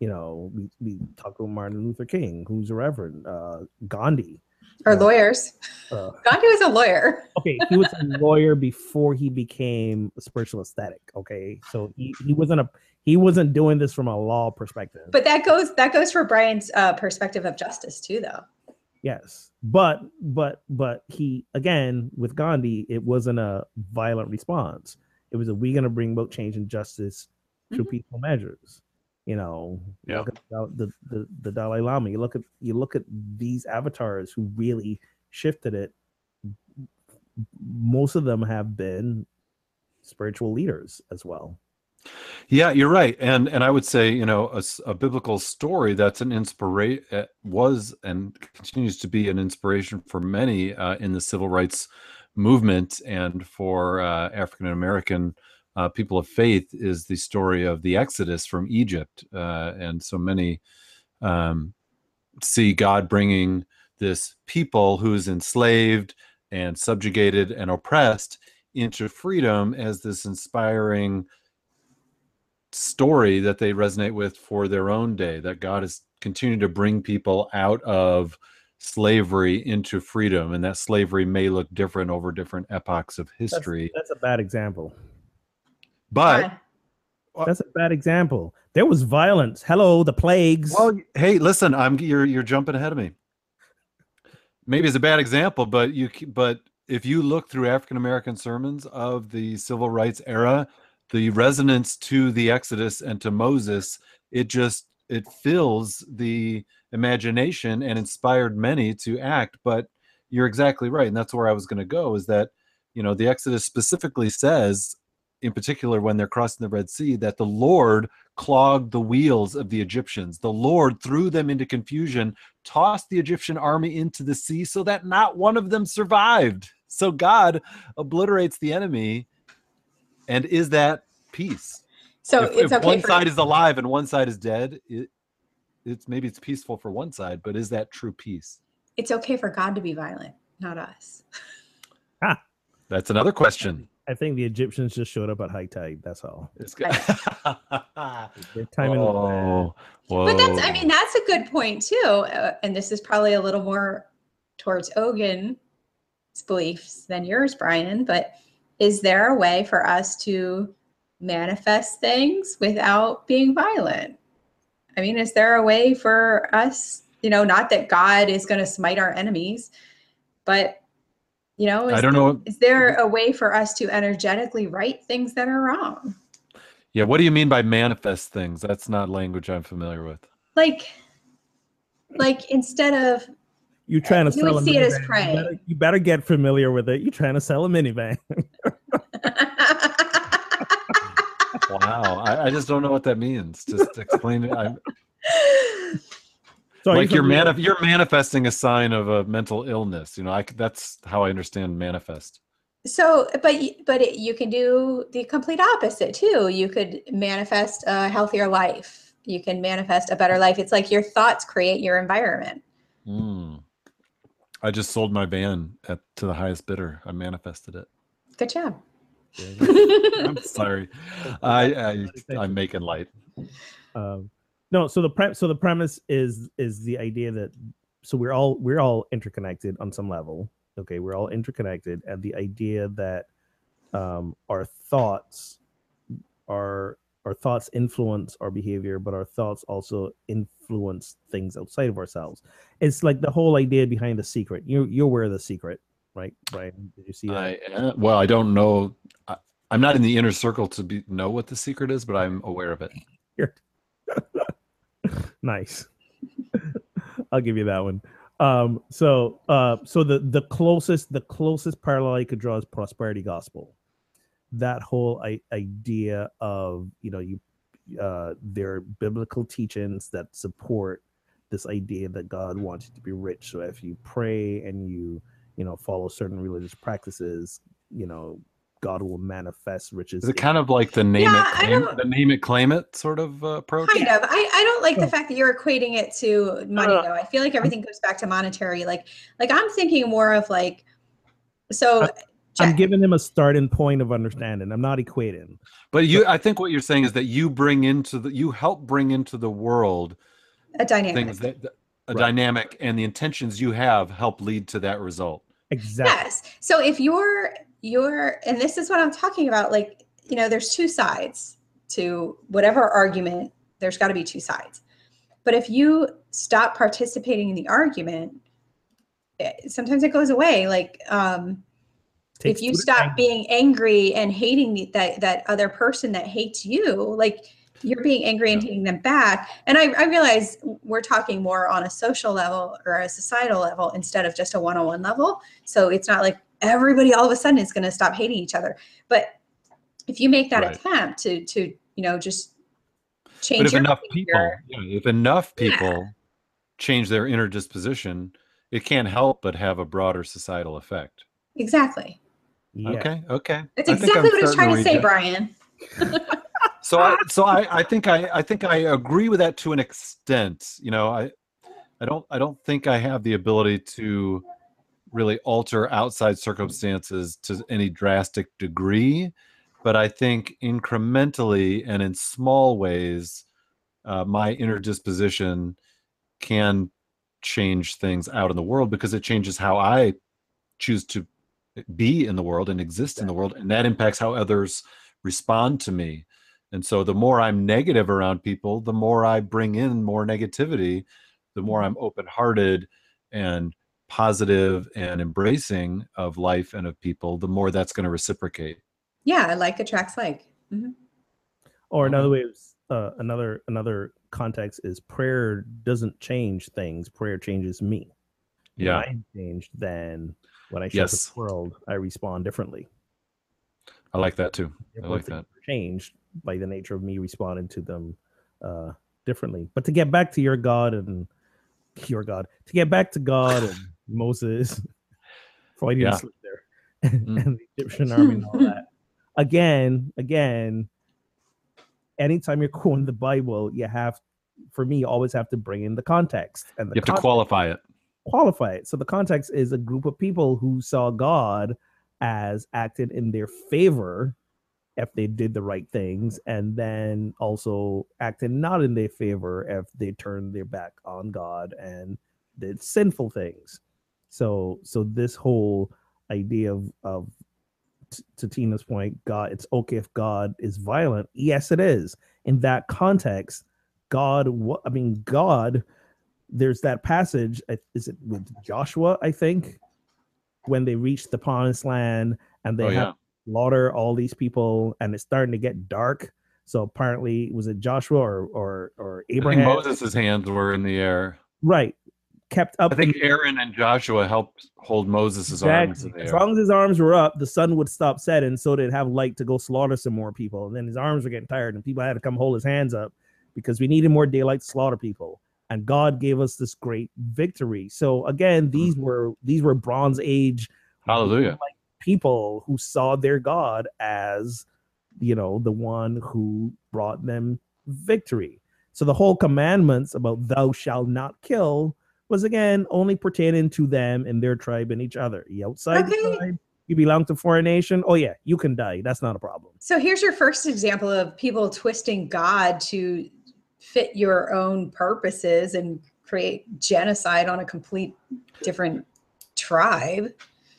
You know, we, we talk about Martin Luther King, who's a reverend, uh, Gandhi, or Uh, lawyers. uh, Gandhi was a lawyer. okay, he was a lawyer before he became a spiritual aesthetic. Okay, so he, he wasn't a he wasn't doing this from a law perspective. But that goes that goes for Brian's uh, perspective of justice too, though. yes, but but but he again with Gandhi, it wasn't a violent response. It was a we going to bring about change and justice through Mhm. peaceful measures. You know, you Yeah. look at the, the the the Dalai Lama. You look at you look at these avatars who really shifted it. Most of them have been spiritual leaders as well. Yeah, you're right, and and I would say you know a biblical story that's an inspiration was and continues to be an inspiration for many uh, in the civil rights movement and for uh, African American uh, people of faith is the story of the Exodus from Egypt, uh, and so many um, see God bringing this people who's enslaved and subjugated and oppressed into freedom as this inspiring story that they resonate with for their own day that god has continued to bring people out of slavery into freedom and that slavery may look different over different epochs of history that's a bad example. but Why? That's a bad example. There was violence. Hello, the plagues. well hey listen i'm you're you're jumping ahead of me maybe it's a bad example but you but if you look through african american sermons of the civil rights era the resonance to the exodus and to moses it just it fills the imagination and inspired many to act. But you're exactly right and that's where i was going to go is that you know the exodus specifically says in particular when they're crossing the red sea that the lord clogged the wheels of the egyptians. The lord threw them into confusion tossed the egyptian army into the sea so that not one of them survived. So god obliterates the enemy and is that peace So if, it's if okay one for side is alive and one side is dead it, it's maybe it's peaceful for one side but is that true peace it's okay for God to be violent, not us. Ah, that's another question I think the Egyptians just showed up at high tide. That's all. it's good Their timing was oh, whoa. But that's, I mean, that's a good point too. Uh, and this is probably a little more towards Ogun's beliefs than yours, Brian. But is there a way for us to manifest things without being violent? I mean, is there a way for us, you know, not that God is going to smite our enemies, but, you know, is, i don't know is there a way for us to energetically right things that are wrong? yeah what do you mean by manifest things that's not language i'm familiar with Like, like instead of you're trying to You sell would a see it as minivan, prey. You better, you better get familiar with it. You're trying to sell a minivan. wow. I, I just don't know what that means. Just explain it. I'm, So like you're familiar- manif- you're manifesting a sign of a mental illness you know I, c- that's how i understand manifest. So but y- but it, you can do the complete opposite too. You could manifest a healthier life. You can manifest a better life. It's like your thoughts create your environment. Mm. I just sold my van at to the highest bidder. I manifested it. good job I'm sorry. I, I I'm making light. Um, no, so the pre- so the premise is is the idea that so we're all we're all interconnected on some level. Okay, we're all interconnected, and the idea that um, our thoughts are our thoughts influence our behavior, but our thoughts also influence things outside of ourselves. It's like the whole idea behind the secret. You you're aware of the secret, right? Right? Did you see that? I uh, well, I don't know. I, I'm not in the inner circle to be know what the secret is, but I'm aware of it. nice i'll give you that one um so uh so the the closest the closest parallel i could draw is prosperity gospel that whole I- idea of you know you uh there are biblical teachings that support this idea that god wants you to be rich so if you pray and you you know follow certain religious practices you know god will manifest riches Is it kind of like the name Yeah, it, claim, the name it, claim it sort of uh, approach? kind of I, I don't like the fact that you're equating it to money Uh, though i feel like everything goes back to monetary like like i'm thinking more of like so I'm giving them a starting point of understanding. I'm not equating. But you, I think what you're saying is that you bring into the, you help bring into the world a dynamic things that, that a Right. dynamic and the intentions you have help lead to that result. Exactly. Yes. So if you're you're and this is what I'm talking about like you know there's two sides to whatever argument there's got to be two sides. But if you stop participating in the argument eh, sometimes it goes away like um if you stop being angry and hating the, that that other person that hates you like you're being angry and taking them back and I, I realize we're talking more on a social level or a societal level instead of just a one-on-one level so it's not like everybody all of a sudden is going to stop hating each other but if you make that Right. attempt to to you know just change But if your enough people, yeah, if enough Yeah. people change their inner disposition, it can't help but have a broader societal effect. exactly Yeah. Okay, okay. that's exactly I'm what i was trying to say read brian So I so I, I think I, I think I agree with that to an extent. You know, I I don't I don't think I have the ability to really alter outside circumstances to any drastic degree, but I think incrementally and in small ways, uh, my inner disposition can change things out in the world because it changes how I choose to be in the world and exist in the world, and that impacts how others respond to me. And so the more I'm negative around people, the more I bring in more negativity, the more I'm open hearted and positive and embracing of life and of people, the more that's going to reciprocate. yeah like attracts like Mhm. Or another Okay. way, of, uh, another another context is prayer doesn't change things. Prayer changes me. When Yeah. I change, then when I show up in Yes. the world, I respond differently. I like that too. I like things that. changed by the nature of me responding to them uh, differently. But to get back to your God and your God, to get back to God and Moses, Freudian Yeah. slip there, Mm. and the Egyptian army and all that. Again, again, anytime you're quoting the Bible, you have, for me, you always have to bring in the context and the You have to qualify it. qualify it. So the context is a group of people who saw God as acting in their favor if they did the right things, and then also acting not in their favor if they turned their back on God and did sinful things. So so this whole idea of of t- to Tina's point, God, it's okay if God is violent. Yes, it is. In that context, God, what I mean, God there's that passage is it with joshua i think when they reached the promised land and they Oh have yeah. Slaughter all these people and it's starting to get dark so apparently was it joshua or or or abraham Moses' hands were in the air. right kept up I think in- Aaron and Joshua helped hold Moses' arms in Exactly. the As long as his arms were up, the sun would stop setting, so they'd have light to go slaughter some more people. And then his arms were getting tired, and people had to come hold his hands up because we needed more daylight to slaughter people. And God gave us this great victory. So again, hmm. these were these were Bronze Age Hallelujah. People who saw their God as, you know, the one who brought them victory. So the whole commandments about thou shalt not kill was again only pertaining to them and their tribe and each other. You outside the tribe, you belong to foreign nation. Oh yeah, you can die. That's not a problem. So here's your first example of people twisting God to fit your own purposes and create genocide on a complete different tribe.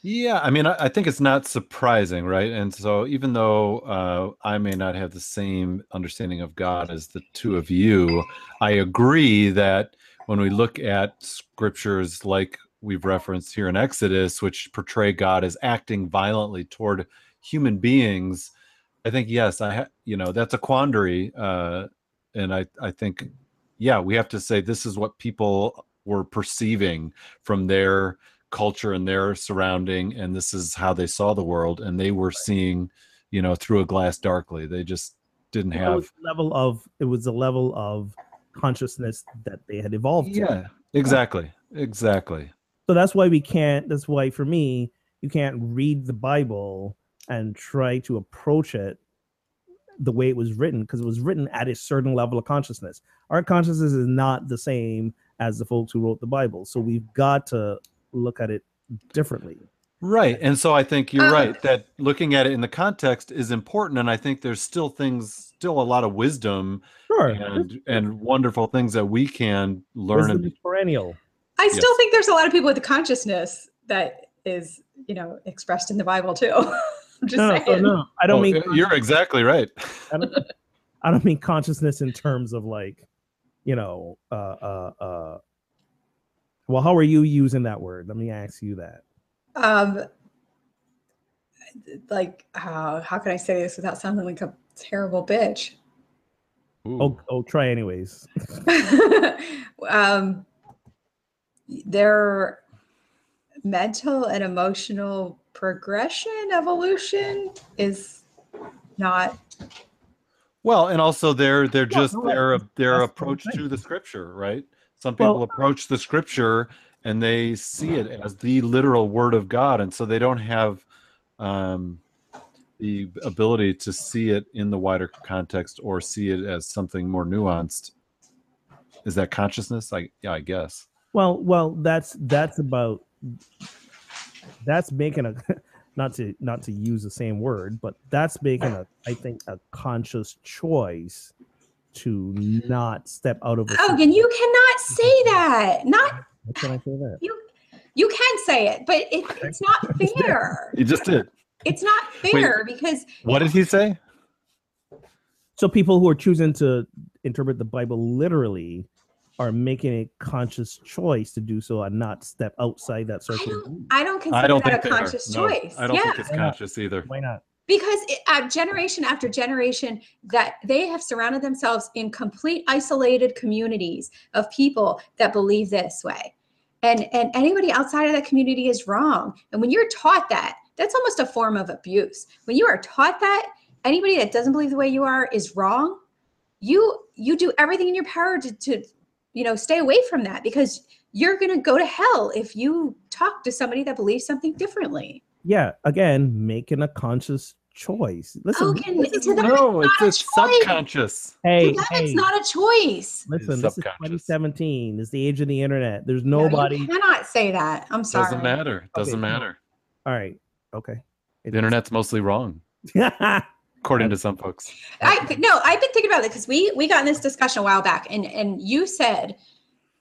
Yeah, I mean, I, I think it's not surprising, right? And so, even though uh, I may not have the same understanding of God as the two of you, I agree that when we look at scriptures like we've referenced here in Exodus, which portray God as acting violently toward human beings, I think yes, I ha- you know that's a quandary, uh, and I I think yeah, we have to say this is what people were perceiving from their culture and their surrounding and this is how they saw the world and they were seeing you know through a glass darkly they just didn't It have level of it was a level of consciousness that they had evolved to. yeah exactly exactly So that's why we can't. That's why for me, you can't read the Bible and try to approach it the way it was written because it was written at a certain level of consciousness. Our consciousness is not the same as the folks who wrote the Bible. So we've got to look at it differently. Right. And so I think you're Um, right that looking at it in the context is important. And I think there's still things, still a lot of wisdom Sure. and and wonderful things that we can learn Wisdom and perennial. I still Yes. think there's a lot of people with consciousness that is, you know, expressed in the Bible too. Just No, no, saying. no, I don't Oh, mean uh, you're exactly right. I don't, I don't mean consciousness in terms of like, you know, uh, uh, uh. Well, how are you using that word? Let me ask you that. Um, like, how how can I say this without sounding like a terrible bitch? Ooh. Oh, oh, try anyways. um, their mental and emotional progression evolution is not Well, and also their they're just no, their their that's approach to the scripture, right? Some Well- people approach the scripture and they see it as the literal word of God, and so they don't have um, the ability to see it in the wider context or see it as something more nuanced. Is that consciousness? I yeah, I guess. Well, well, that's that's about that's making a not to not to use the same word, but that's making a I think a conscious choice to not step out of. a oh and you cannot say that not How can I say that? you you can say it but it, it's not fair You just did. it's not fair because What did he say? So people who are choosing to interpret the Bible literally are making a conscious choice to do so and not step outside that circle. of don't. I don't consider I don't that think a they are. conscious No, choice I don't yeah think it's conscious either. Why not? Because it, uh, generation after generation that they have surrounded themselves in complete isolated communities of people that believe this way. And and anybody outside of that community is wrong. And when you're taught that that's almost a form of abuse. When you are taught that anybody that doesn't believe the way you are is wrong you you do everything in your power to, to you know stay away from that because you're going to go to hell if you talk to somebody that believes something differently Yeah, again, making a conscious choice. Listen, Oh, can- listen, to them, No, it's it's, a subconscious. hey, to hey, it's not a choice. listen, this is subconscious. 2017. It's the age of the internet. There's No, nobody. you cannot say that. I'm sorry. Doesn't matter. Doesn't Okay, matter. All right, okay. The internet's mostly wrong, according to some folks. I no, I've been thinking about it because we we got in this discussion a while back, and and you said,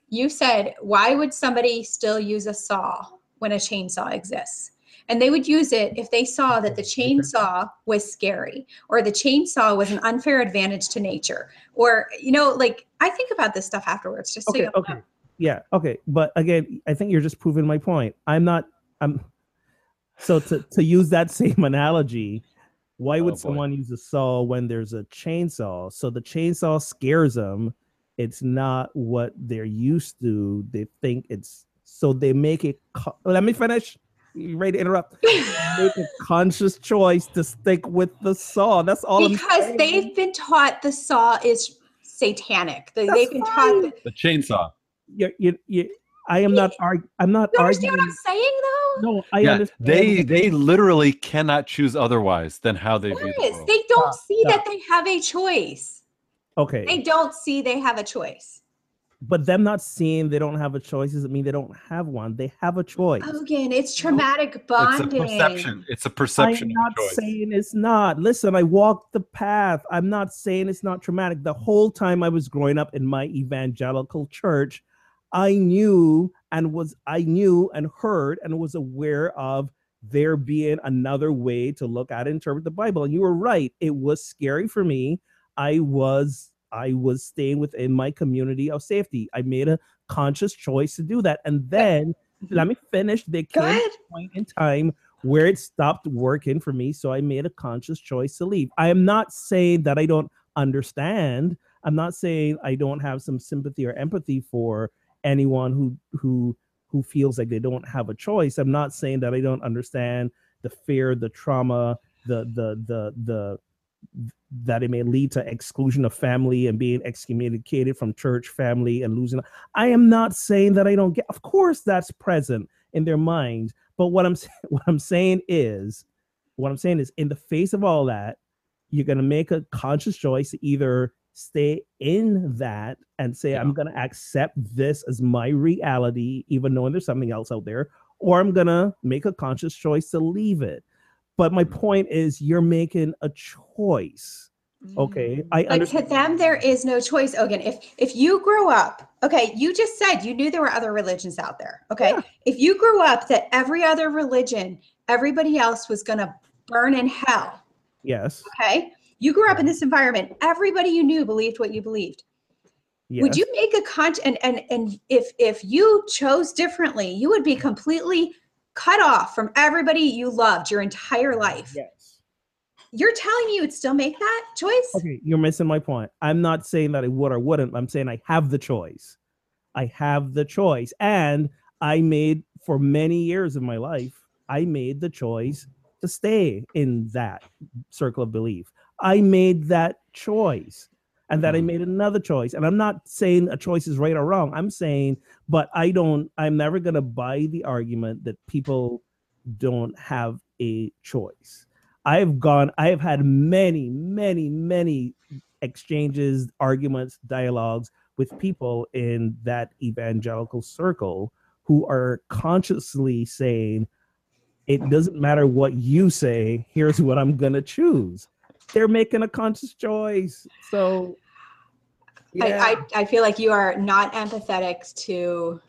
you said, why would somebody still use a saw when a chainsaw exists? And they would use it if they saw that the chainsaw was scary or the chainsaw was an unfair advantage to nature, or you know, like I think about this stuff afterwards. Just so okay, you know. okay. Yeah, okay. But again, I think you're just proving my point. I'm not I'm so to, to use that same analogy, why Oh, would boy. someone use a saw when there's a chainsaw? So the chainsaw scares them. It's not what they're used to. They think it's so they make it. Co- Let me finish. You ready to interrupt? Make a conscious choice to stick with the saw. That's all. I'm because they've been taught the saw is satanic. They, That's they've been fine. taught. The chainsaw. you you you I am not arg- I'm not You understand arguing. what I'm saying, though? No, I yeah, understand. they they literally cannot choose otherwise than how they view the Yes, world. they don't ah, see stop. that they have a choice. okay, They don't see they have a choice. But them not seeing they don't have a choice doesn't mean they don't have one. They have a choice. Again, it's traumatic bonding. It's a perception. It's a I'm perception not of choice. saying it's not. Listen, I walked the path. I'm not saying it's not traumatic. The whole time I was growing up in my evangelical church, I knew and was I knew and heard and was aware of there being another way to look at and interpret the Bible. And you were right. It was scary for me. I was I was staying within my community of safety. I made a conscious choice to do that. And then mm-hmm. let me finish. They Go came ahead. point in time where it stopped working for me. So I made a conscious choice to leave. I am not saying that I don't understand. I'm not saying I don't have some sympathy or empathy for anyone who who who feels like they don't have a choice. I'm not saying that I don't understand the fear, the trauma, the the the the that it may lead to exclusion of family and being excommunicated from church family and losing i am not saying that i don't get of course that's present in their mind but what i'm what i'm saying is what i'm saying is in the face of all that you're going to make a conscious choice to either stay in that and say i'm going to accept this as my reality even knowing there's something else out there or I'm gonna make a conscious choice to leave it. But my mm. point is, you're making a choice. Okay, mm. I But to them, there is no choice. Again, if if you grew up, okay, you just said you knew there were other religions out there. Okay, Yeah. if you grew up that every other religion, everybody else was going to burn in hell. Yes. Okay, you grew up in this environment. Everybody you knew believed what you believed. yes. Would you make a con? And and and if if you chose differently, you would be completely cut off from everybody you loved your entire life. Yes. You're telling me you would still make that choice? Okay, you're missing my point. I'm not saying that I would or wouldn't. I'm saying I have the choice. I have the choice. And I made for many years of my life, I made the choice to stay in that circle of belief. I made that choice. And that I Mhm. made another choice. And I'm not saying a choice is right or wrong. I'm saying, but I don't, I'm never gonna buy the argument that people don't have a choice. I've gone, I have had many, many, many exchanges, arguments, dialogues with people in that evangelical circle who are consciously saying, it doesn't matter what you say, here's what I'm gonna choose. They're making a conscious choice. So yeah. I, I, I feel like you are not empathetic to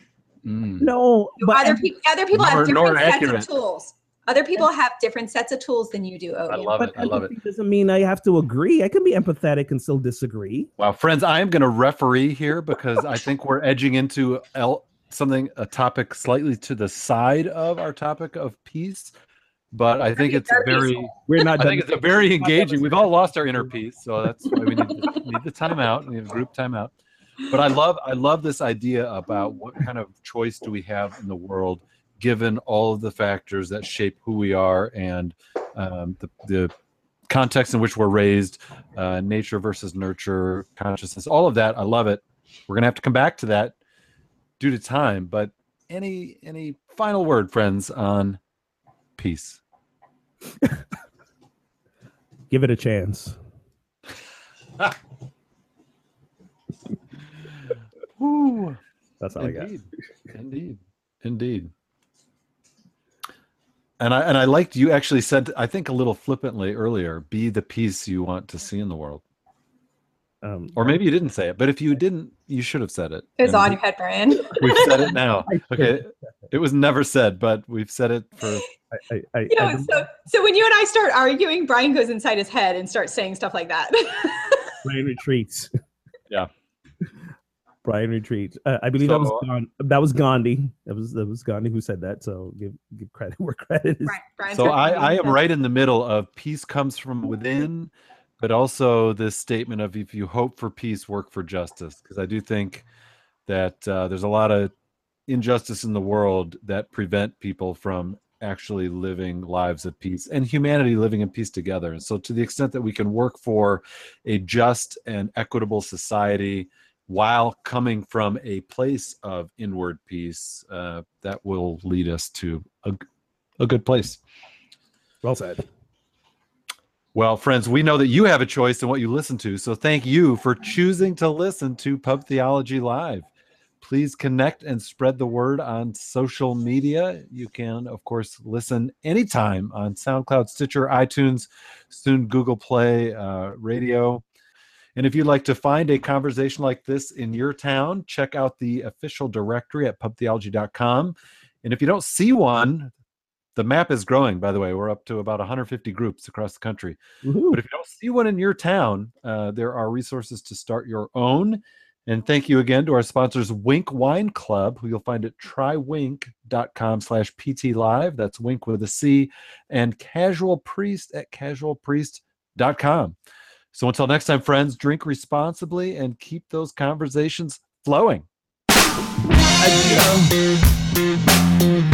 Mm. no, but other people. Other people Nor- have different sets accurate. of tools. Other people have different sets of tools than you do. I Odin. love but it. I love it. doesn't mean I have to agree. I can be empathetic and still disagree. Wow, friends, I am going to referee here because I think we're edging into el- something, a topic slightly to the side of our topic of peace. But I think it's a Very very, We're not I think it's a very engaging. We've all lost our inner peace, so that's why we need, the- need the timeout. We need a group timeout. But I love, I love this idea about what kind of choice do we have in the world, given all of the factors that shape who we are and um, the, the context in which we're raised, uh, nature versus nurture, consciousness, all of that. I love it. We're gonna have to come back to that due to time. But any any final word, friends, on peace? Give it a chance. Woo. That's all I got. Indeed. Indeed. Indeed. And I and I liked you actually said I think a little flippantly earlier, be the peace you want to see in the world. Um, Or maybe you didn't say it, but if you didn't, you should have said it. It was And on your head, Brian. We've said it now. Okay. It was never said, but we've said it for I, I, I, You know, I- so so when you and I start arguing, Brian goes inside his head and starts saying stuff like that. Brian retreats. Yeah. Brian retreats. Uh, I believe that was Gandhi. That was Gandhi. That was that was Gandhi who said that. So give give credit where credit is. Brian, so I, I am right in the middle of peace comes from within, but also this statement of if you hope for peace, work for justice. Because I do think that uh, there's a lot of injustice in the world that prevent people from actually living lives of peace and humanity living in peace together. And so, to the extent that we can work for a just and equitable society while coming from a place of inward peace, uh, that will lead us to a, a good place. Well said. Well, friends, we know that you have a choice in what you listen to. So thank you for choosing to listen to Pub Theology Live. Please connect and spread the word on social media. You can, of course, listen anytime on SoundCloud, Stitcher, iTunes, soon Google Play, uh, radio. And if you'd like to find a conversation like this in your town, check out the official directory at pubtheology.com. And if you don't see one, the map is growing, by the way. We're up to about 150 groups across the country. Woohoo. But if you don't see one in your town, uh, there are resources to start your own. And thank you again to our sponsors, Winc Wine Club, who you'll find at trywinc.com slash PT Live. That's Winc with a C. And Casual Priest at casualpriest.com. So until next time, friends, drink responsibly and keep those conversations flowing. Wow.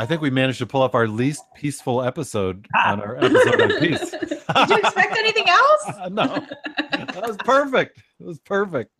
I think we managed to pull off our least peaceful episode ah. on our episode on peace. Did you expect anything else? no, that was perfect. It was perfect.